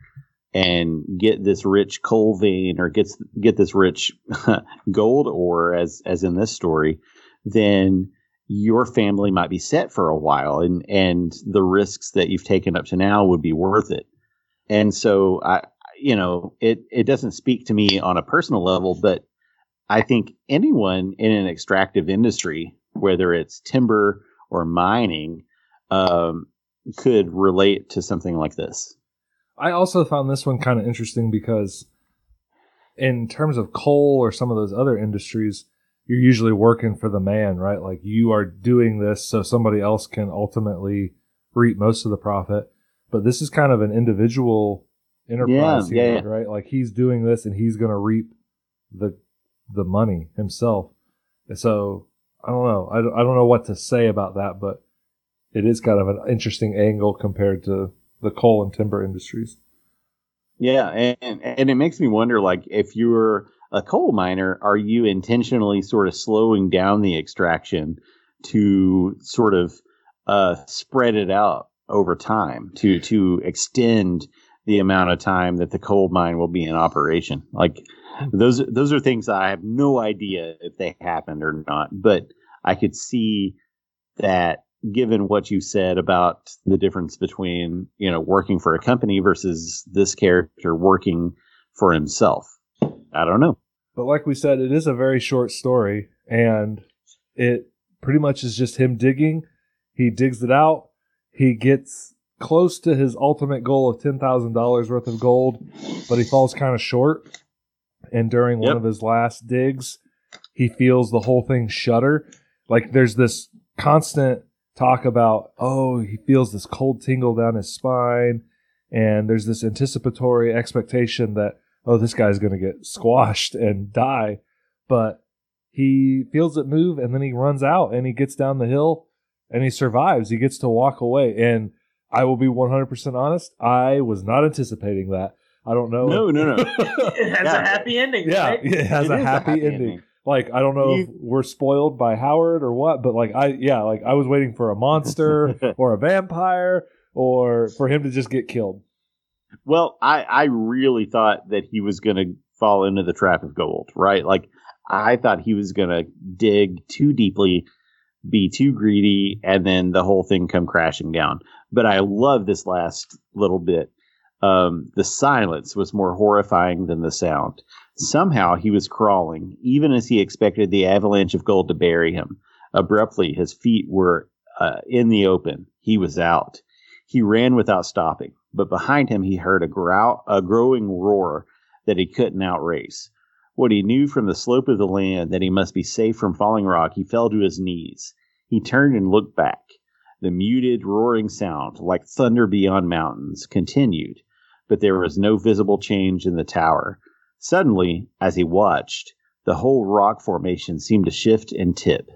and get this rich coal vein or gets get this rich gold ore, as as in this story, then your family might be set for a while, and and the risks that you've taken up to now would be worth it. And so I, you know, it it doesn't speak to me on a personal level, but I think anyone in an extractive industry, whether it's timber or mining, um, could relate to something like this. I also found this one kind of interesting because, in terms of coal or some of those other industries, you're usually working for the man, right? Like you are doing this so somebody else can ultimately reap most of the profit. But this is kind of an individual enterprise Yeah, here, yeah, yeah. right? Like he's doing this and he's going to reap the the money himself. So I don't know. I don't, I don't know what to say about that, but it is kind of an interesting angle compared to the coal and timber industries. Yeah, and and it makes me wonder, like, if you're a coal miner, are you intentionally sort of slowing down the extraction to sort of uh, spread it out over time to to extend the amount of time that the coal mine will be in operation? Like, those those are things I have no idea if they happened or not, but I could see that given what you said about the difference between you know working for a company versus this character working for himself i don't know But like we said, it is a very short story, and it pretty much is just him digging. He digs it out. he gets close to his ultimate goal of ten thousand dollars worth of gold, but he falls kind of short. And during one of his last digs, he feels the whole thing shudder. Like there's this constant talk about, oh, he feels this cold tingle down his spine, and there's this anticipatory expectation that, oh, this guy's going to get squashed and die. But he feels it move, and then he runs out and he gets down the hill and he survives. He gets to walk away. And I will be 100% honest, I was not anticipating that. I don't know. No, no, no. It has Yeah. a happy ending, yeah, right? it has It a is happy, ending. Like I don't know if we're spoiled by Howard or what, but like I yeah, like I was waiting for a monster or a vampire or for him to just get killed. Well, I, I really thought that he was going to fall into the trap of gold, right? Like, I thought he was going to dig too deeply, be too greedy, and then the whole thing come crashing down. But I love this last little bit. Um, the silence was more horrifying than the sound. Somehow he was crawling, even as he expected the avalanche of gold to bury him. Abruptly, his feet were uh, in the open. He was out. He ran without stopping, but behind him he heard a growl, a growing roar that he couldn't outrace. What he knew from the slope of the land that he must be safe from falling rock, he fell to his knees. He turned and looked back. The muted, roaring sound, like thunder beyond mountains, continued, but there was no visible change in the tower. Suddenly, as he watched, the whole rock formation seemed to shift and tip.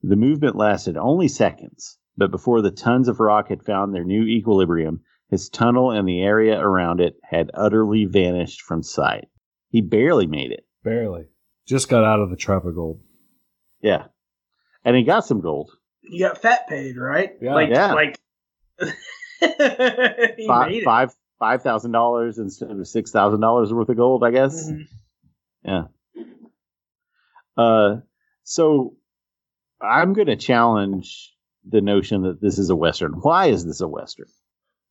The movement lasted only seconds, but before the tons of rock had found their new equilibrium, his tunnel and the area around it had utterly vanished from sight. He barely made it. Barely. Just got out of the trap of gold. Yeah. And he got some gold. You got fat paid, right? Yeah. Like, Yeah. like he Five made it. five five thousand dollars instead of six thousand dollars worth of gold, I guess. Mhm. Yeah. Uh so I'm gonna challenge the notion that this is a Western. Why is this a Western?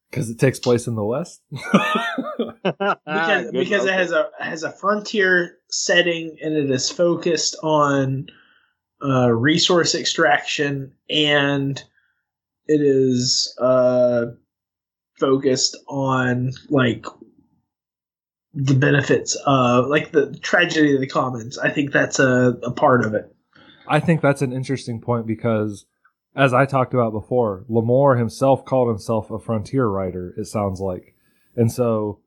Because it takes place in the West. because Good because it has a has a frontier setting and it is focused on uh, resource extraction and it is uh, focused on like the benefits of like the tragedy of the commons. I think that's a, a part of it. I think that's an interesting point because, as I talked about before, L'Amour himself called himself a frontier writer, it sounds like. And so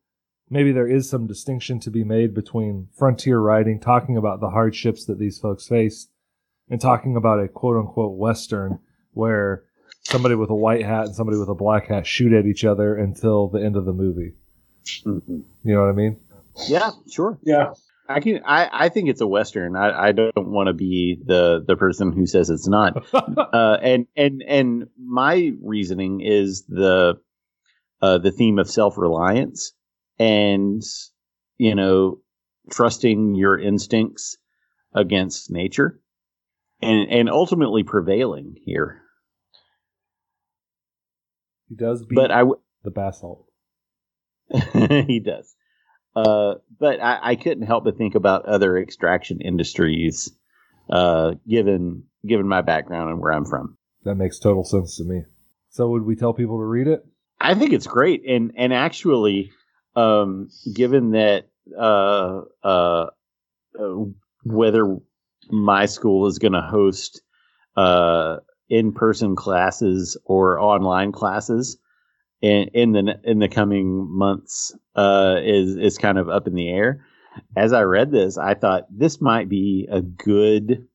maybe there is some distinction to be made between frontier writing, talking about the hardships that these folks faced, and talking about a quote unquote Western where somebody with a white hat and somebody with a black hat shoot at each other until the end of the movie. Mhm. You know what I mean? Yeah, sure. Yeah. I can. I, I think it's a western. I, I don't want to be the the person who says it's not. uh, and and and my reasoning is the uh, the theme of self reliance and you know trusting your instincts against nature and and ultimately prevailing here. He does beat But I w- the basalt. he does. Uh, but I, I couldn't help but think about other extraction industries, uh, given given my background and where I'm from. That makes total sense to me. So would we tell people to read it? I think it's great, and and actually, um, given that uh, uh, uh, whether my school is going to host uh, in person classes or online classes in, in the in the coming months uh, is is kind of up in the air. As I read this, I thought this might be a good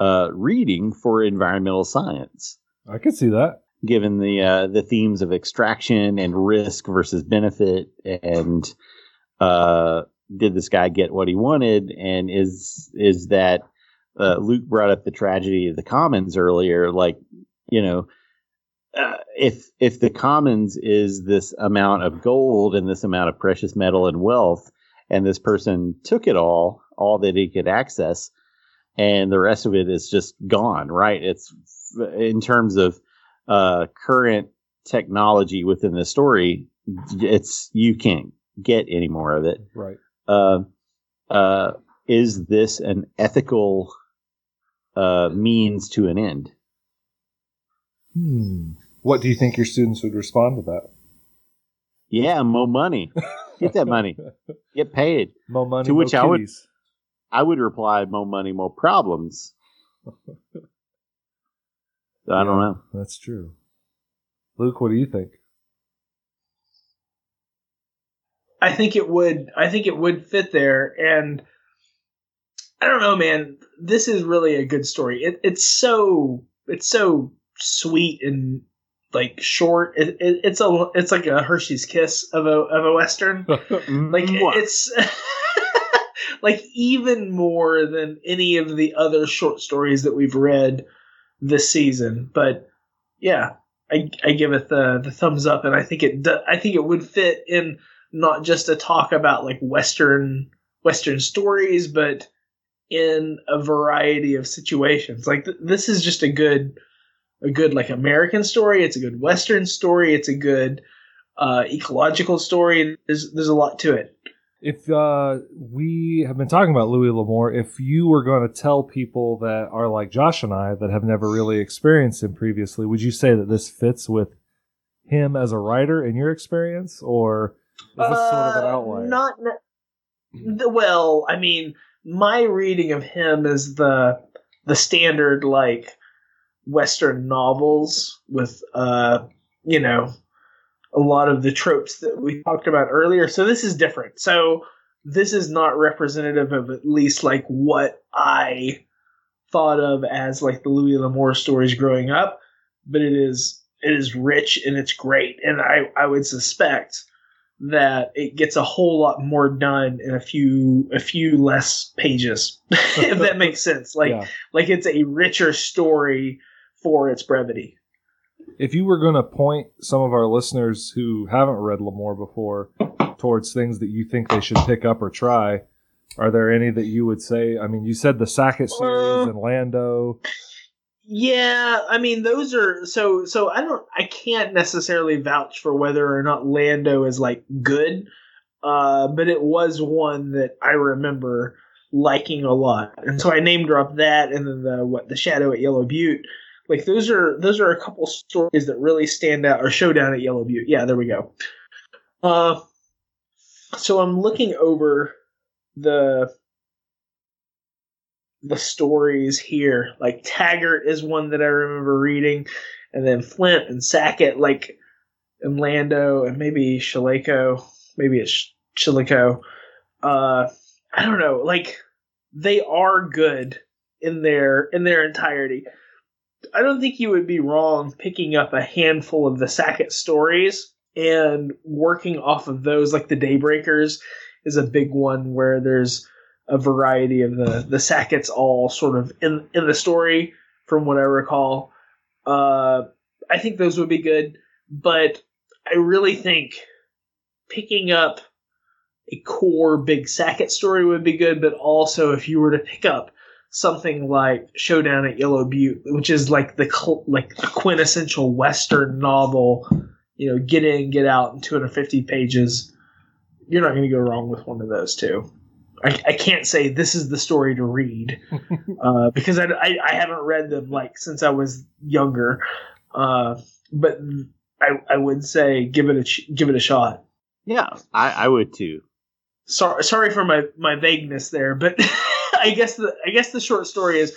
uh, reading for environmental science I could see that. given the uh, the themes of extraction and risk versus benefit and uh, did this guy get what he wanted and is is that uh, Luke brought up the tragedy of the commons earlier like you know uh, if if the commons is this amount of gold and this amount of precious metal and wealth and this person took it all all that he could access and the rest of it is just gone right it's in terms of uh, current technology within the story, it's you can't get any more of it. Right. Uh, uh, is this an ethical uh, means to an end? Hmm. What do you think your students would respond to that? Yeah, more money. Get that money. Get paid. More money, To which more I would- I would reply, more money, more problems. I don't know. That's true. Luke, what do you think? I think it would. I think it would fit there, and I don't know, man. This is really a good story. It, it's so it's so sweet and like short. It, it, it's a it's like a Hershey's Kiss of a of a western. Like it's like even more than any of the other short stories that we've read this season. But yeah, I I give it the the thumbs up, and I think it I think it would fit in not just a talk about like western western stories, but in a variety of situations. Like th- this is just a good a good like American story. It's a good western story. It's a good uh, ecological story. There's there's a lot to it. If uh, we have been talking about Louis L'Amour, if you were going to tell people that are like Josh and I that have never really experienced him previously, would you say that this fits with him as a writer in your experience, or is this sort of an Uh, outlier? Not ne- the, well. I mean, my reading of him is the the standard like Western novels with uh you know a lot of the tropes that we talked about earlier. So this is different. So this is not representative of at least like what I thought of as like the Louis L'Amour stories growing up, but it is it is rich and it's great, and I I would suspect that it gets a whole lot more done in a few a few less pages, if that makes sense. Like yeah. like it's a richer story for its brevity. If you were going to point some of our listeners who haven't read L'Amour before towards things that you think they should pick up or try, are there any that you would say? I mean, you said the Sackett series Uh, and Lando. Yeah, I mean those are so so I don't I can't necessarily vouch for whether or not Lando is like good. Uh but it was one that I remember liking a lot. And so I name dropped that and then the what the Shadow at Yellow Butte. Like those are those are a couple stories that really stand out or showdown at Yellow Butte. Yeah, there we go. Uh so I'm looking over the the stories here. Like Taggart is one that I remember reading, and then Flint and Sackett, like and Lando, and maybe Shalako, maybe it's Chiliko. Uh, I don't know. Like they are good in their in their entirety. I don't think you would be wrong picking up a handful of the Sackett stories and working off of those. Like the Daybreakers is a big one where there's a variety of the the Sacketts all sort of in in the story from what I recall. Uh, I think those would be good, but I really think picking up a core big Sackett story would be good. But also, if you were to pick up something like Showdown at Yellow Butte, which is like the cl- like the quintessential Western novel, you know, get in, get out in 250 pages, you're not going to go wrong with one of those two. I, I can't say this is the story to read uh, because I, I, I haven't read them like since I was younger, uh, but I, I would say give it a ch- give it a shot. Yeah, I, I would too. Sorry sorry for my, my vagueness there, but I guess the I guess the short story is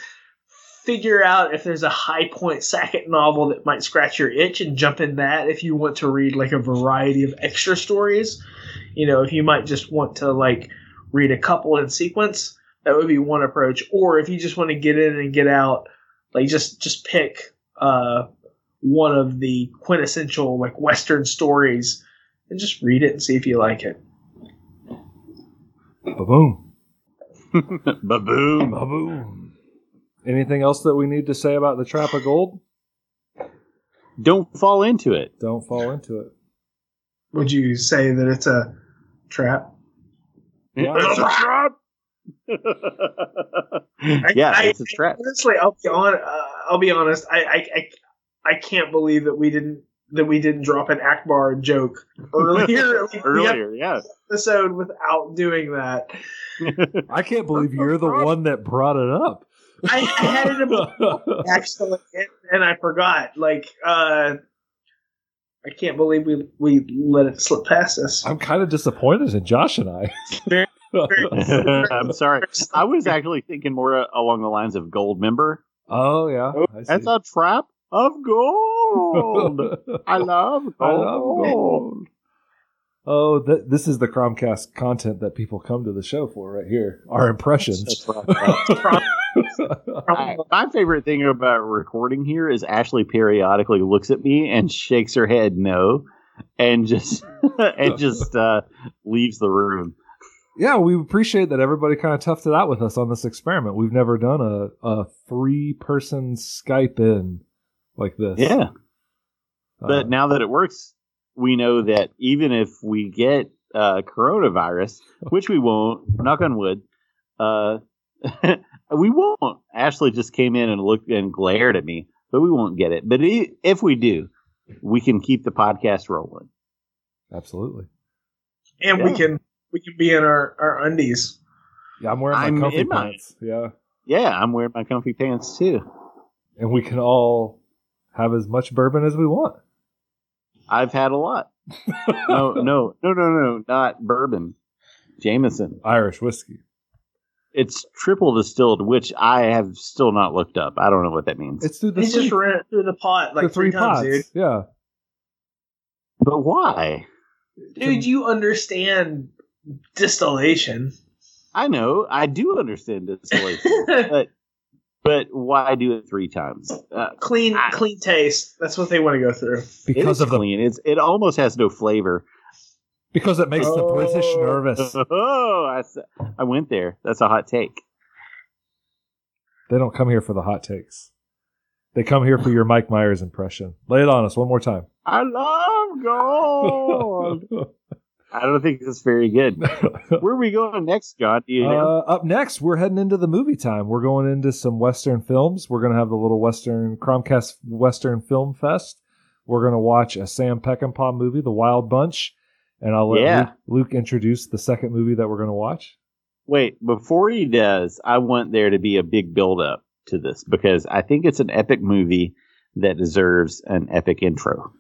figure out if there's a high point Sackett novel that might scratch your itch and jump in that if you want to read like a variety of extra stories. You know, if you might just want to like read a couple in sequence, that would be one approach. Or if you just want to get in and get out, like just just pick uh, one of the quintessential like Western stories and just read it and see if you like it. Ba-boom. Baboom. Ba-boom. Anything else that we need to say about the Trap of Gold? Don't fall into it. Don't fall into it. Would you say that it's a trap? Yeah. It's a trap. yeah, I- it's a trap. Honestly, I'll be on. Uh, I'll be honest. I, I I I can't believe that we didn't that we didn't drop an Ackbar joke earlier Like, we got Earlier, yeah. episode without doing that. I can't believe you're the one that brought it up. I, I had it in my actually, and I forgot. Like, uh, I can't believe we we let it slip past us. I'm kind of disappointed in Josh and I. I'm sorry. I was actually thinking more uh, along the lines of Goldmember. oh yeah, I That's see. a trap of gold. I love gold. I love gold. Oh, th- this is the Cromcast content that people come to the show for, right here. Our impressions. That's right. I- my favorite thing about recording here is Ashley periodically looks at me and shakes her head no, and just and just uh, leaves the room. yeah, we appreciate that everybody kind of toughed it out with us on this experiment. We've never done a, a three person Skype in like this. Yeah, Uh, but now that it works, we know that even if we get uh, coronavirus, which we won't, knock on wood, uh, Uh, we won't. Ashley just came in and looked and glared at me, but we won't get it. But if we do, we can keep the podcast rolling. absolutely. and we can we can be in our, our undies. Yeah, I'm wearing my I'm comfy in mine. pants. Yeah. Yeah, I'm wearing my comfy pants too. And we can all have as much bourbon as we want. I've had a lot. No, no, no, no, no, not bourbon. Jameson. Irish whiskey. It's triple distilled, which I have still not looked up. I don't know what that means. It's through the He's three, just ran it through the pot like the three, three, times, pots. dude. Yeah. but why? Dude, you understand distillation. I know. I do understand distillation, but but why do it three times? Uh, clean I- clean taste. That's what they want to go through. Because is of the clean. It's it almost has no flavor. Because it makes the British Oh. nervous. Oh, I, I went there. That's a hot take. They don't come here for the hot takes. They come here for your Mike Myers impression. Lay it on us one more time. I love gold. I don't think it's very good. Where are we going next, Jon? Do you know? Uh, up next, we're heading into the movie time. We're going into some Western films. We're going to have the little Western Cromcast Western Film Fest. We're going to watch a Sam Peckinpah movie, The Wild Bunch, and I'll let Yeah. Luke, Luke introduce the second movie that we're going to watch. Wait, before he does, I want there to be a big build up to this because I think it's an epic movie that deserves an epic intro.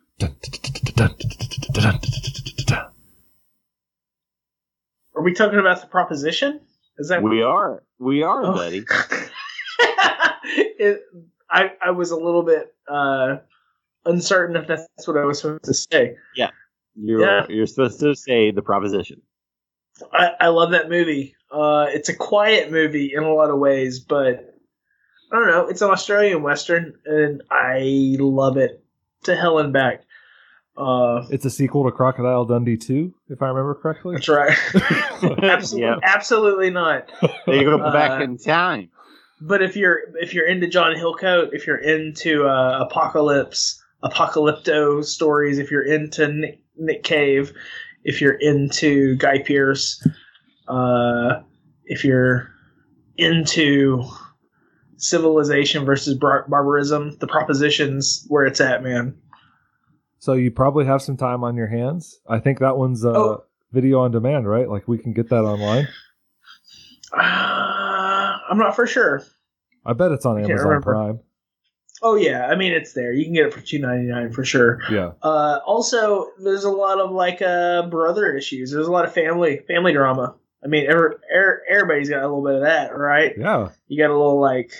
Are we talking about the proposition? Is that We are, we are, Oh. buddy. it, I I was a little bit uh, uncertain if that's what I was supposed to say. You're Yeah. you're supposed to say the proposition. I, I love that movie. Uh, it's a quiet movie in a lot of ways, but I don't know. It's an Australian western, and I love it to hell and back. Uh, It's a sequel to Crocodile Dundee 2, if I remember correctly. that's right. absolutely, Yeah. absolutely not. They go Uh, back in time. But if you're if you're into John Hillcoat, if you're into uh, apocalypse, apocalypto stories, if you're into Nick, Nick Cave, if you're into Guy Pearce, uh, if you're into civilization versus bar- barbarism, the propositions where it's at, man. So you probably have some time on your hands. I think that one's uh, Oh. video on demand, right? Like we can get that online. Uh, I'm not for sure. I bet it's on I Amazon. Prime. Oh yeah, I mean it's there. You can get it for two ninety nine for sure. Yeah. Uh, also, there's a lot of like uh, brother issues. There's a lot of family family drama. I mean, every, er, everybody's got a little bit of that, right? Yeah. You got a little like,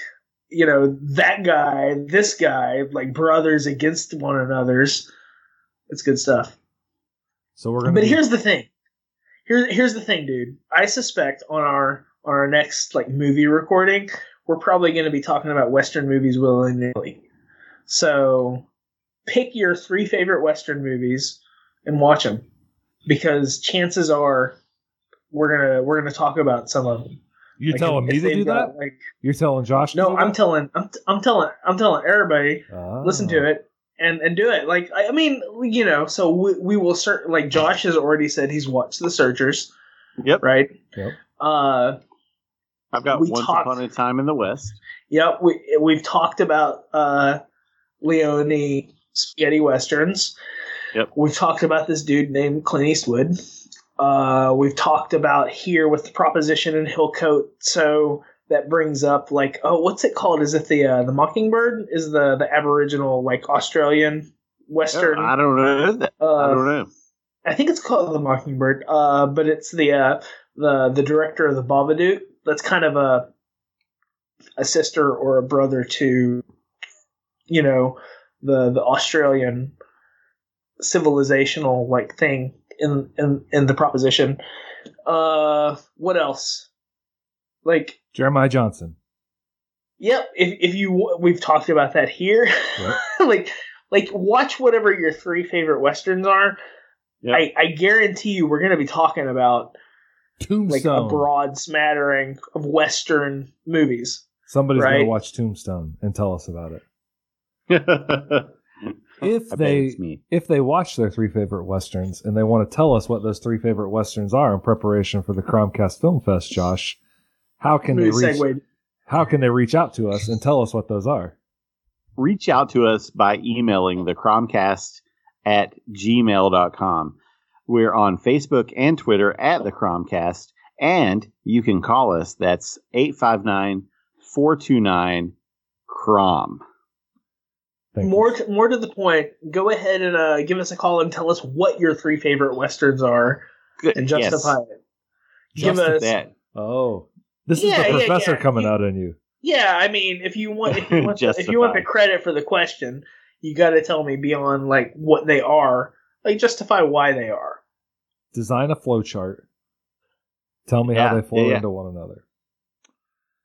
you know, that guy, this guy, like brothers against one another's. It's good stuff. So we're gonna. But be- here's the thing. Here's here's the thing, dude. I suspect on our on our next like movie recording, we're probably going to be talking about Western movies willy nilly. So pick your three favorite Western movies and watch them, because chances are we're gonna we're gonna talk about some of them. you're Like, telling if me to do got, that? Like, You're telling Josh? no, do I'm that? telling I'm I'm telling I'm telling everybody Ah. listen to it and and do it like i, I mean you know so we, we will cert like josh has already said he's watched the searchers Yep. right Yep. uh I've got Once talked- Upon a Time in the West. yep we we've talked about uh leone spaghetti westerns Yep. we've talked about this dude named clint eastwood uh we've talked about here with the proposition and hillcoat so that brings up like oh what's it called is it the uh, the mockingbird is the the aboriginal like australian western. I don't know. Uh, I don't know. I think it's called The Mockingbird, uh, but it's the uh, the the director of the Babadook. That's kind of a a sister or a brother to, you know, the the Australian civilizational like thing in in in the proposition. Uh, what else? Like, Jeremiah Johnson. yep. If if you we've talked about that here, Yep. like like watch whatever your three favorite westerns are. Yep. I, I guarantee you we're going to be talking about like a broad smattering of Western movies. Somebody's right? gonna watch Tombstone and tell us about it. If I they if they watch their three favorite westerns and they want to tell us what those three favorite westerns are in preparation for the Cromcast Film Fest, Josh, how can they reach segue. how can they reach out to us and tell us what those are? reach out to us by emailing the cromcast at gmail.com. We're on Facebook and Twitter at the Cromcast, and you can call us. That's 859 429 Crom. More you. to, more to the point, go ahead and uh, give us a call and tell us what your three favorite westerns are Good. and justify it. Give Just us that. Oh, this Yeah, is the yeah, professor yeah. coming You- out on you. Yeah, I mean, if you want, if you want, the, if you want the credit for the question, you got to tell me beyond like what they are, like justify why they are. Design a flowchart. Tell me Yeah, how they flow yeah, yeah. into one another.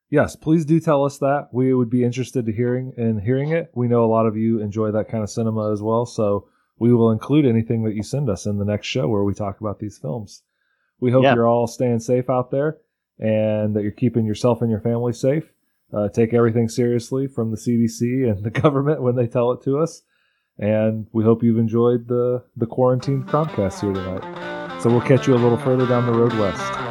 Yes, please do tell us that. We would be interested in hearing in hearing it. We know a lot of you enjoy that kind of cinema as well, so we will include anything that you send us in the next show where we talk about these films. We hope Yeah. you're all staying safe out there and that you're keeping yourself and your family safe. Uh, take everything seriously from the CDC and the government when they tell it to us. And we hope you've enjoyed the the quarantined Cromcast here tonight. So we'll catch you a little further down the road west.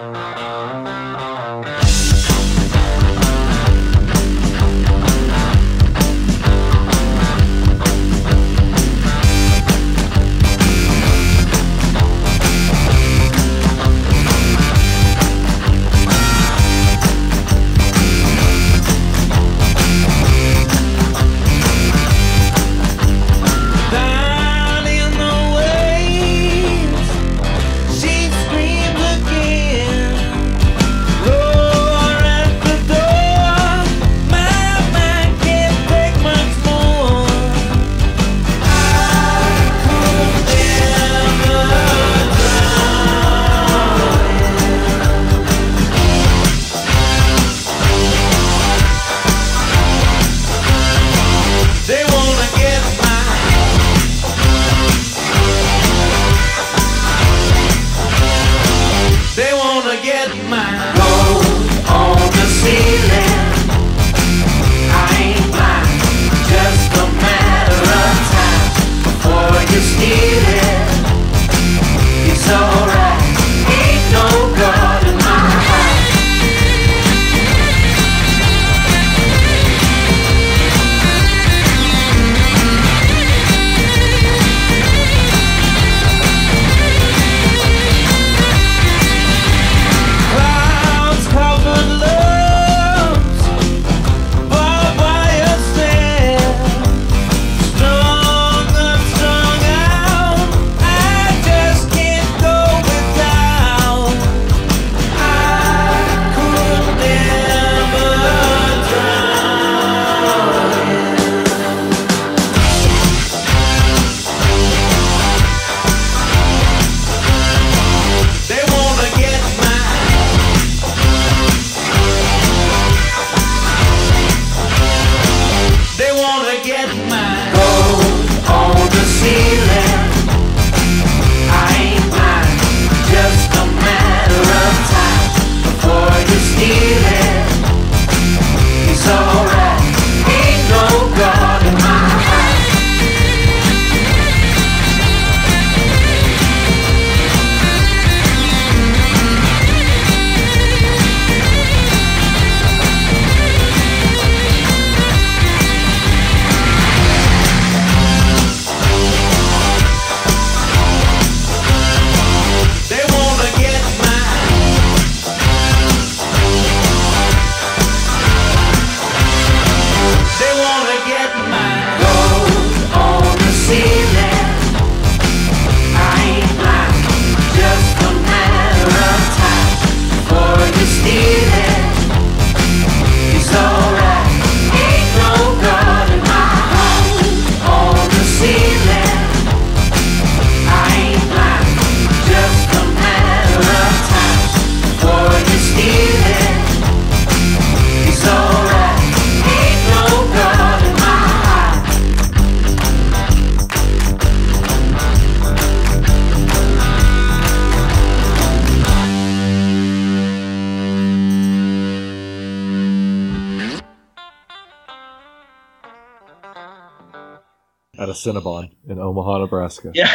Nebraska. Yeah.